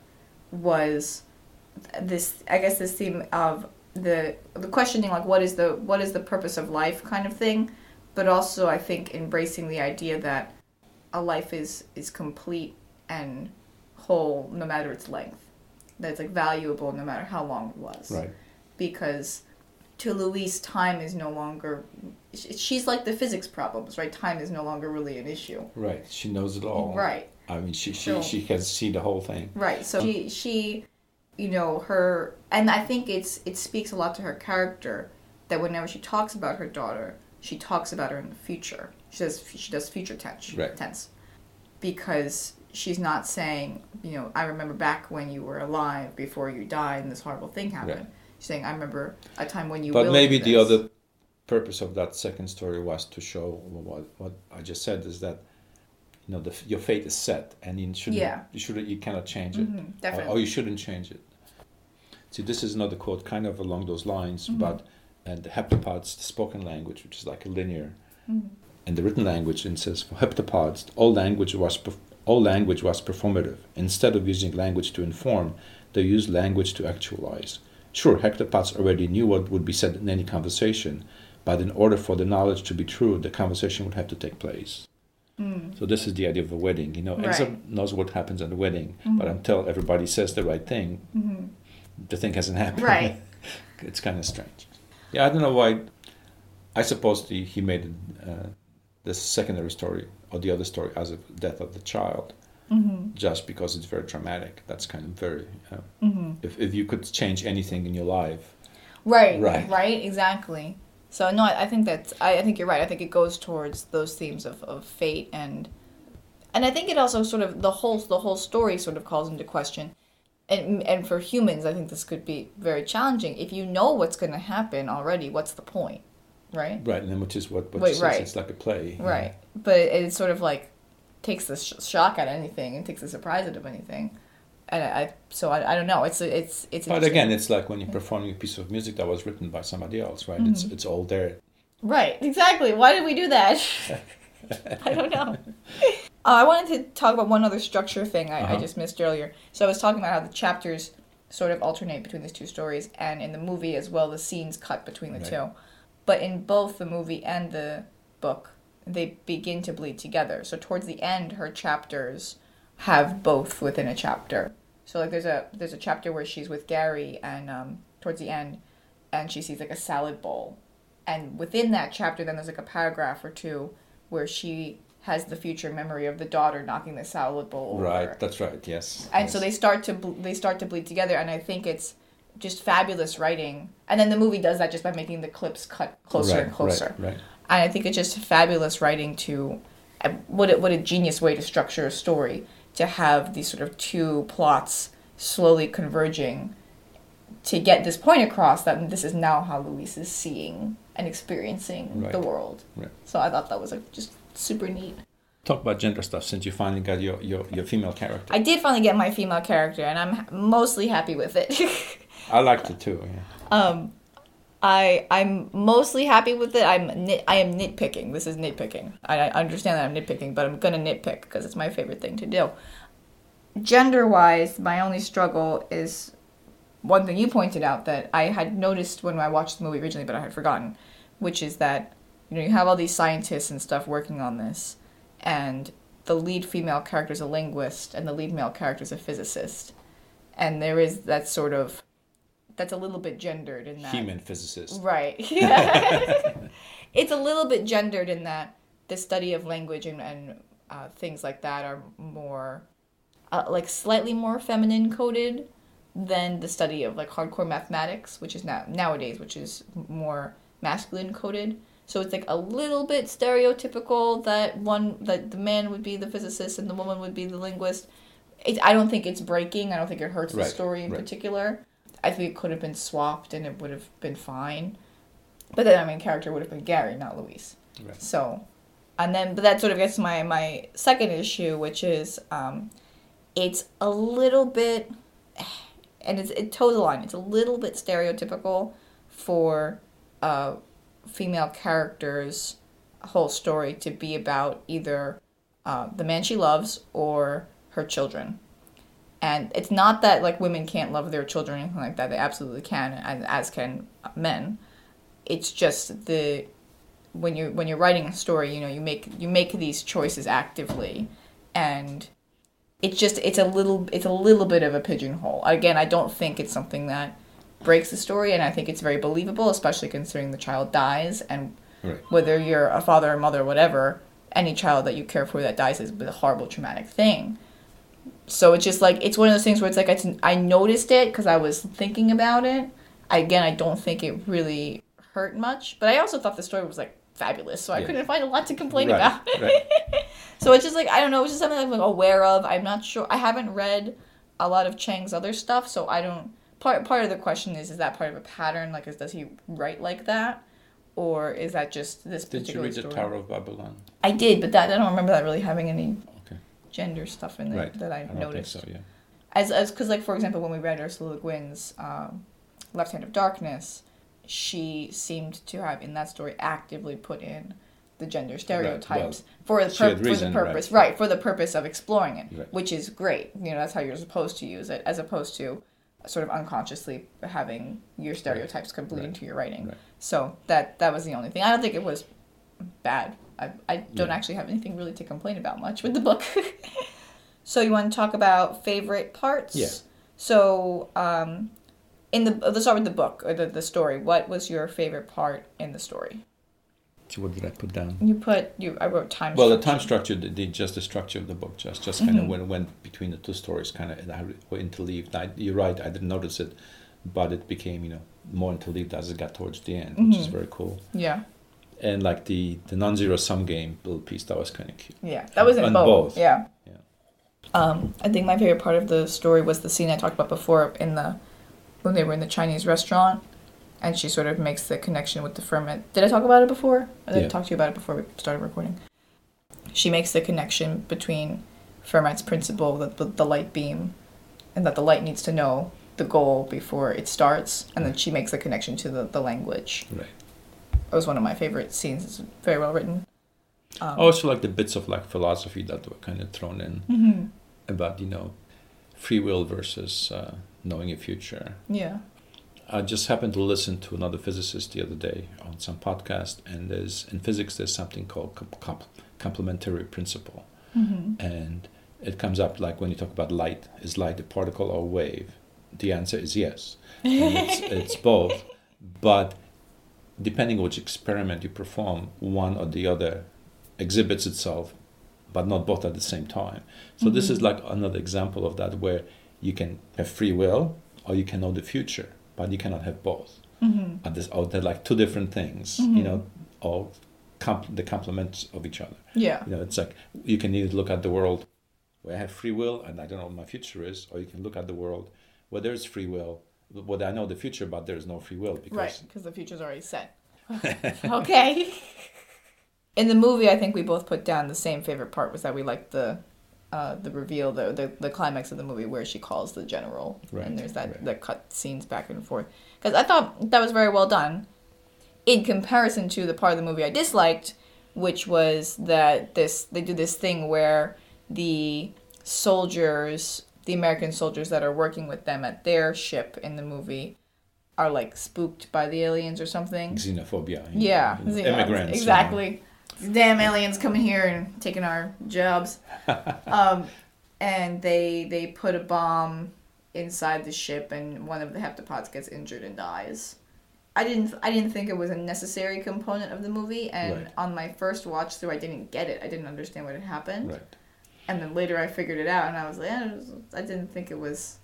was this I guess this theme of the the questioning like what is the what is the purpose of life kind of thing, but also I think embracing the idea that a life is is complete and whole no matter its length. That it's like valuable no matter how long it was. Right. Because to Louise, time is no longer. She's like the physics problems, right? Time is no longer really an issue. Right. She knows it all. Right. I mean, she she, So- she can see the whole thing. Right. So she she you know her and I think it's it speaks a lot to her character that whenever she talks about her daughter, she talks about her in the future. She says she does future tense. Right. Tense. Because she's not saying, you know, I remember back when you were alive before you died and this horrible thing happened. Right. She's saying I remember a time when you were. but maybe the this." other purpose of that second story was to show what what I just said is that you know the, your fate is set and you shouldn't Yeah. you shouldn't you cannot change it Mhm, or, definitely. or you shouldn't change it. See, this is another quote, kind of along those lines, Mhm. but and the heptapods, the spoken language, which is like a linear, Mhm. And the written language, and says for heptapods, all language was all language was performative. Instead of using language to inform, they used language to actualize. Sure, heptapods already knew what would be said in any conversation, but in order for the knowledge to be true, the conversation would have to take place. Mm. So this is the idea of a wedding. You know, Right. knows what happens at a wedding, Mhm. but until everybody says the right thing, Mhm. the thing hasn't happened. Right. it's kind of strange. Yeah, I don't know why. I suppose the, he made uh, the secondary story or the other story as a death of the child, Mm-hmm. just because it's very dramatic. That's kind of very. Uh, Mm-hmm. if if you could change anything in your life, Right, Right. right, exactly. So no, I I think that I, I think you're right. I think it goes towards those themes of, of fate and and I think it also sort of the whole the whole story sort of calls into question. And and for humans, I think this could be very challenging. If you know what's going to happen already, what's the point, right? right? And then which is what what Wait, right. it's like a play, Right. But it, it sort of like takes the sh- shock out of anything and takes the surprise out of anything. And I, I so I, I don't know. It's it's it's. But again, it's like when you're performing a piece of music that was written by somebody else, right? It's Mm-hmm. it's all there. Right, exactly. Why did we do that? I don't know. Uh, I wanted to talk about one other structure thing I, I Uh-huh. just missed earlier. So I was talking about how the chapters sort of alternate between these two stories, and in the movie as well, the scenes cut between the Right. two. But in both the movie and the book, they begin to bleed together. So towards the end, her chapters have both within a chapter. So like there's a there's a chapter where she's with Gary, and um, towards the end, and she sees like a salad bowl, and within that chapter, then there's like a paragraph or two where she has the future memory of the daughter knocking the salad bowl over. Right. That's right. Yes. And yes. so they start to they start to bleed together, and I think it's just fabulous writing. And then the movie does that just by making the clips cut closer right, and closer. Right. Right. And I think it's just fabulous writing to uh, what a, what a genius way to structure a story to have these sort of two plots slowly converging to get this point across that this is now how Louise is seeing and experiencing Right. the world. Right. So I thought that was like just super neat. Talk about gender stuff since you finally got your your, your female character. I did finally get my female character, and I'm mostly happy with it. I liked it too. Yeah. um, I I'm mostly happy with it. I'm nit, I am nitpicking. This is nitpicking. I, I understand that I'm nitpicking, but I'm gonna nitpick because it's my favorite thing to do. Gender wise, my only struggle is one thing you pointed out that I had noticed when I watched the movie originally, but I had forgotten, which is that you know you have all these scientists and stuff working on this, and the lead female character is a linguist and the lead male character is a physicist, and there is that sort of that's a little bit gendered in that Human physicist. Right. Yeah. it's a little bit gendered in that the study of language and, and uh, things like that are more, uh, like slightly more feminine coded than the study of like hardcore mathematics, which is now nowadays, which is more masculine coded. So it's like a little bit stereotypical that one that the man would be the physicist and the woman would be the linguist. It, I don't think it's breaking. I don't think it hurts the story in right. particular. I think it could have been swapped and it would have been fine. But then, I mean, character would have been Gary, not Louise. Right. So, and then, but that sort of gets my, my second issue, which is um, it's a little bit, and it's, it toes the line, it's a little bit stereotypical for uh, female characters' whole story to be about either uh, the man she loves or her children. And it's not that like women can't love their children or anything like that. They absolutely can, and as can men. It's just the when you're when you're writing a story, you know, you make you make these choices actively, and it's just it's a little it's a little bit of a pigeonhole. Again, I don't think it's something that breaks the story, and I think it's very believable, especially considering the child dies, and Right. whether you're a father or mother, or whatever, any child that you care for that dies is a horrible traumatic thing. So it's just like it's one of those things where it's like I, I noticed it because I was thinking about it. I, again, I don't think it really hurt much, but I also thought the story was like fabulous, so I Yeah. couldn't find a lot to complain Right, about. right. so it's just like I don't know, it's just something I'm like aware of. I'm not sure. I haven't read a lot of Chiang's other stuff, so I don't. Part part of the question is is that part of a pattern? Like, is does he write like that, or is that just this Did you particular read the? Tower of Babylon? I did, but that I don't remember that really having any. Gender stuff in it Right. that I, I noticed. think so. Yeah. As as because like for example, when we read Ursula Le Guin's um, Left Hand of Darkness, she seemed to have in that story actively put in the gender stereotypes for the she had pur- for reason, the purpose right. for the purpose of exploring it, Right. which is great. You know that's how you're supposed to use it, as opposed to sort of unconsciously having your stereotypes Right. into your writing. Right. So that that was the only thing. I don't think it was bad. I, I don't Yeah. actually have anything really to complain about much with the book. so you want to talk about favorite parts? Yeah. So um, in the let's start with the book or the, the story. What was your favorite part in the story? So what did I put down? You put you. I wrote time. Well, the time structure, the, the just the structure of the book, just just kind of Mhm. when it went between the two stories, kind of how it were interleaved. I, you're right, I didn't notice it, but it became you know more interleaved as it got towards the end, which is Mhm. very cool. Yeah, And like the the non-zero sum game little piece, that was kind of cute. yeah. That was in On both. both. Yeah. Yeah. Um, I think my favorite part of the story was the scene I talked about before in the when they were in the Chinese restaurant, and she sort of makes the connection with the Fermat. Did I talk about it before? I did Yeah. talk to you about it before we started recording. She makes the connection between Fermat's principle, that the, the light beam, and that the light needs to know the goal before it starts, and then she makes the connection to the, the language. Right. It was one of my favorite scenes. It's very well written. Um, I also like the bits of like philosophy that were kind of thrown in mhm. about you know free will versus uh, knowing your future. Yeah. I just happened to listen to another physicist the other day on some podcast, and there's in physics there's something called com- com- complementary principle, hmm and it comes up like when you talk about light, is light a particle or a wave? The answer is yes, it's, it's both, but depending on which experiment you perform, one or the other exhibits itself, but not both at the same time. So this is Mhm. like another example of that where you can have free will or you can know the future, but you cannot have both. hmm And this, or they're like two different things, Mhm. you know, or comp- the complements of each other. Yeah. You know, it's like you can either look at the world where I have free will and I don't know what my future is, or you can look at the world where there's free will, where I know the future, but there's no free will because Right, because the future's already set. okay. In the movie, I think we both put down the same favorite part was that we liked the uh, the reveal, the, the the climax of the movie where she calls the general, Right, and there's that right. the cut scenes back and forth. Because I thought that was very well done, in comparison to the part of the movie I disliked, which was that this they do this thing where the soldiers, the American soldiers that are working with them at their ship in the movie, are like spooked by the aliens or something. xenophobia. Yeah, know, yeah, immigrants. Exactly. Damn aliens coming here and taking our jobs. um, and they they put a bomb inside the ship, and one of the heptapods gets injured and dies. I didn't I didn't think it was a necessary component of the movie, and Right. on my first watch through, I didn't get it. I didn't understand what had happened, Right. And then later I figured it out, and I was like, eh, I didn't think it was.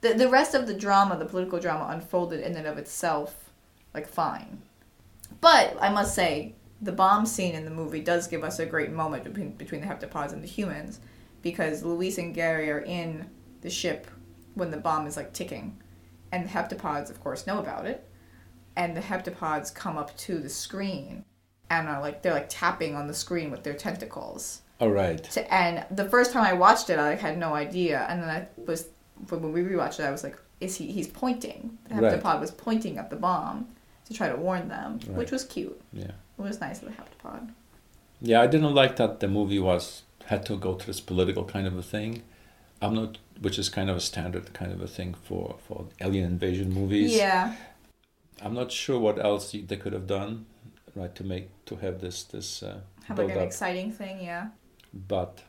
The the rest of the drama, the political drama, unfolded in and of itself, like fine. But I must say, the bomb scene in the movie does give us a great moment between between the heptapods and the humans, because Louise and Gary are in the ship when the bomb is like ticking, and the heptapods, of course, know about it, and the heptapods come up to the screen, and are like they're like tapping on the screen with their tentacles. All right. To, and the first time I watched it, I like, had no idea, and then I was when we rewatched it, I was like, "Is he? He's pointing. The Right. heptapod was pointing at the bomb to try to warn them, Right. which was cute. Yeah. It was nice of the heptapod. Yeah, I didn't like that the movie was had to go to this political kind of a thing. I'm not, which is kind of a standard kind of a thing for for alien invasion movies. Yeah, I'm not sure what else they could have done, right, to make to have this this uh, have like an up. exciting thing. Yeah, But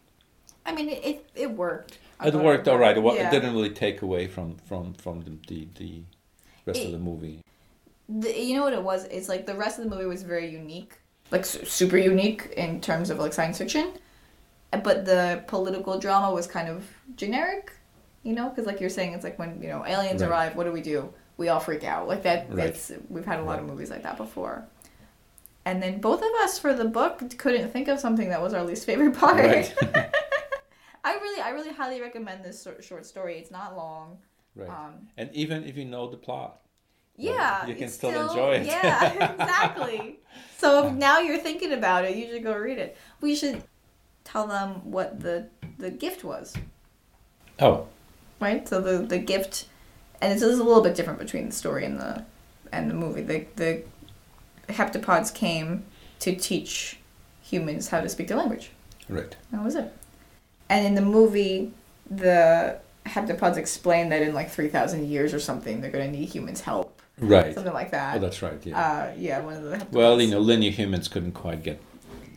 I mean, it it, worked. I it worked all right. It, Yeah. it didn't really take away from from from the the, the rest It- of the movie. The, you know what it was? It's like the rest of the movie was very unique, like su- super unique in terms of like science fiction, but the political drama was kind of generic. You know, because like you're saying, it's like when you know aliens Right. arrive, what do we do? We all freak out. Like that. Right. It's we've had a lot of movies like that before. And then both of us for the book couldn't think of something that was our least favorite part. Right. I really, I really highly recommend this short story. It's not long. right. Um, and even if you know the plot, yeah, you can it's still enjoy it. Yeah, exactly. so if now you're thinking about it, you should go read it. We should tell them what the the gift was, oh, right? So the the gift, and it's, it's a little bit different between the story and the and the movie. The the heptapods came to teach humans how to speak their language. right. That was it. And in the movie, the heptapods explain that in like 3,000 years or something, they're going to need humans' help. Right. Something like that. Oh, that's right. Yeah. uh, yeah, one of the heptapods. well, you know, linear humans couldn't quite get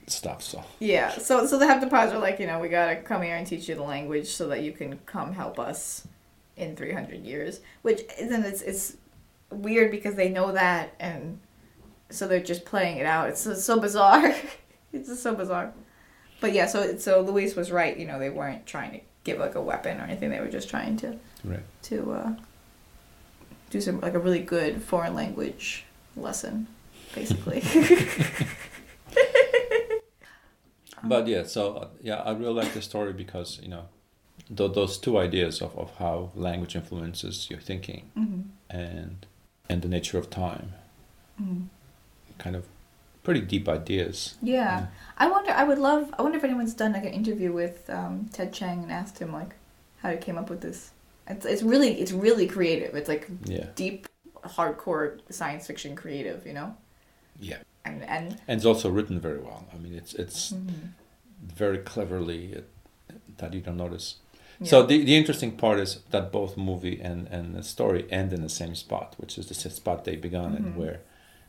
stuff, so Yeah, so so the heptapods are like, you know, we gotta come here and teach you the language so that you can come help us in 300 years. Which isn't it's it's weird because they know that and so they're just playing it out. It's so, so bizarre. it's just so bizarre. But yeah, so so Louise was right. You know, they weren't trying to give like a weapon or anything. They were just trying to Right. to uh, do some like a really good foreign language lesson, basically. But yeah, so uh, yeah, I really like the story because you know, th- those two ideas of, of how language influences your thinking hmm and and the nature of time, hmm kind of pretty deep ideas. Yeah. I wonder. I would love. I wonder if anyone's done like an interview with um, Ted Chiang and asked him like how he came up with this. It's it's really it's really creative. It's like Yeah, deep, hardcore science fiction creative. You know. yeah, And and. and it's also written very well. I mean, it's it's Mhm. very cleverly uh, that you don't notice. Yeah. So the, the interesting part is that both movie and, and the story end in the same spot, which is the spot they began in, Mhm. where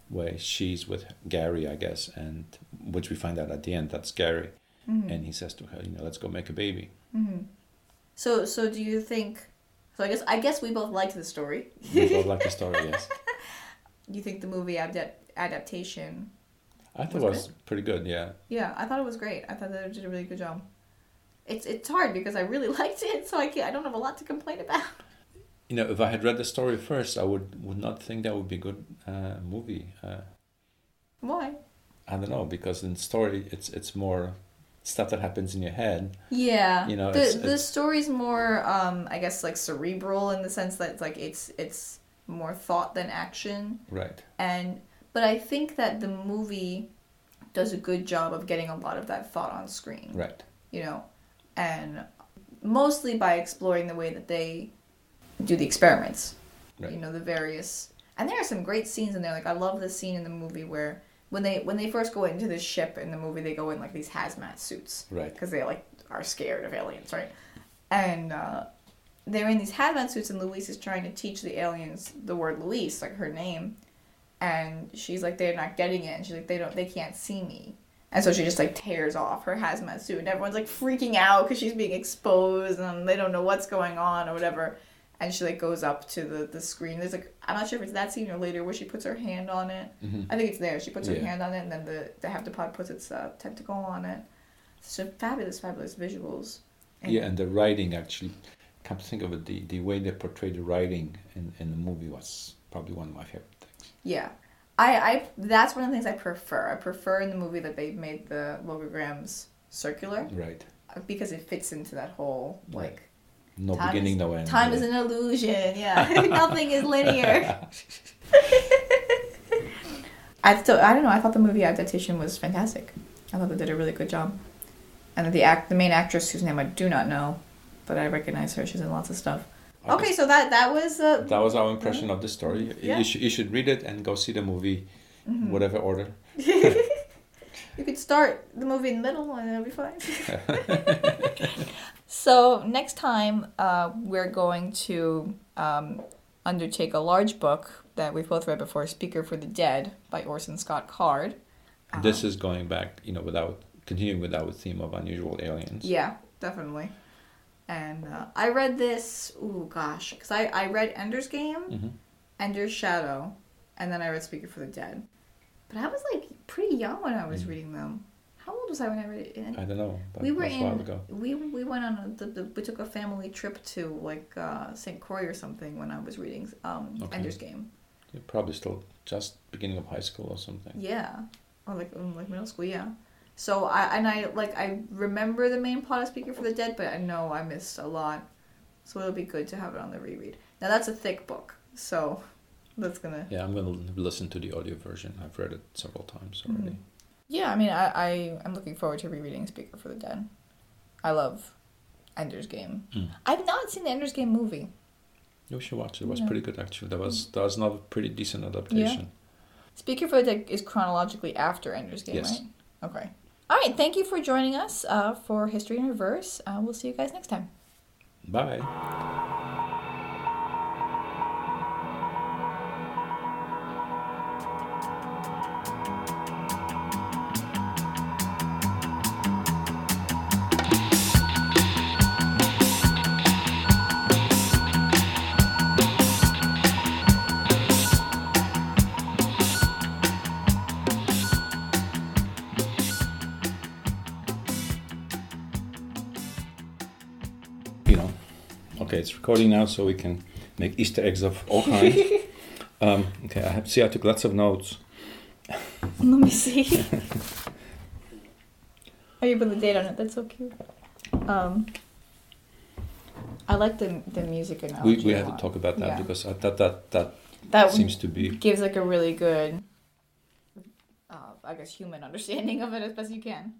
where she's with Gary, I guess, and which we find out at the end that's Gary, Mhm. and he says to her, you know, let's go make a baby. Mhm. So so do you think? So I guess I guess we both liked the story. We both like the story, yes. You think the movie adapt- adaptation? I thought Was it was pretty good, yeah. Yeah, I thought it was great. I thought that it did a really good job. It's it's hard because I really liked it, so I can't, I don't have a lot to complain about. You know, if I had read the story first, I would would not think that would be a good uh, movie. Uh, Why? I don't know because in story, it's it's more stuff that happens in your head. Yeah, You know, the it's- the it's- story's more um I guess like cerebral in the sense that it's like it's it's more thought than action, Right. and but I think that the movie does a good job of getting a lot of that thought on screen. Right. you know, and mostly by exploring the way that they do the experiments. Right. You know, the various and there are some great scenes in there. Like I love the scene in the movie where when they when they first go into the ship in the movie, they go in like these hazmat suits Right. because they like are scared of aliens, right? And uh, they're in these hazmat suits, and Louise is trying to teach the aliens the word Louise, like her name, and she's like they're not getting it, and she's like they don't they can't see me, and so she just like tears off her hazmat suit, and everyone's like freaking out because she's being exposed, and they don't know what's going on or whatever. And she like goes up to the, the screen. There's like I'm not sure if it's that scene or later where she puts her hand on it. hmm I think it's there. She puts her hand on it, and then the the heptapod puts its uh, tentacle on it. So fabulous, fabulous visuals. And- Yeah, and the writing actually, come to think of it, the, the way they portrayed the writing in, in the movie was probably one of my favorite things. Yeah. I, I that's one of the things I prefer. I prefer in the movie that they made the logograms circular Right. because it fits into that whole Right. No Time beginning, is- no end. time yeah. is an illusion. Yeah, nothing is linear. I still I don't know. I thought the movie adaptation was fantastic. I thought they did a really good job, and the act the main actress whose name I do not know, but I recognize her. She's in lots of stuff. I Okay, guess so that that was uh, That was our impression of the story. Yeah. You, should, you should read it and go see the movie, mhm. whatever order. You could start the movie in the middle and it'll be fine. So next time, uh, we're going to um, undertake a large book that we've both read before, "Speaker for the Dead" by Orson Scott Card. This is going back, you know, without continuing with our theme of unusual aliens. Yeah, definitely. And uh, I read this. Oh gosh, because I I read Ender's Game, hmm Ender's Shadow, and then I read Speaker for the Dead. But I was like pretty young when I was Mm. reading them. Old was I when I read it? I don't know. But we were it was a while in ago. we we went on a, the, the, we took a family trip to like uh, St. Croix or something when I was reading um, Okay. Ender's Game. You're probably still just beginning of high school or something. Yeah, or like like middle school. Yeah. So I and I like I remember the main plot of Speaker for the Dead, but I know I missed a lot. So it'll be good to have it on the reread. Now that's a thick book, so that's gonna. Yeah, I'm going to listen to the audio version. I've read it several times Mm-hmm. Yeah, I mean, I, I I'm looking forward to rereading Speaker for the Dead. I love Ender's Game. Mm. I've not seen the Ender's Game movie. You should watch it. It was Yeah. pretty good, actually. That was that was another pretty decent adaptation. Speaker for the Dead is chronologically after Ender's Game, Yes. right? Okay. All right. Thank you for joining us uh, for History in Reverse. Uh, we'll see you guys next time. Bye. Recording now, so we can make Easter eggs of all kinds. um, okay, I have see. I took lots of notes. Let me see. oh, you put the date on it. That's so cute. Um, I like the the music analogy. We, we to talk about that Yeah. because I, that that that that seems to be gives like a really good, uh, I guess, human understanding of it as best you can.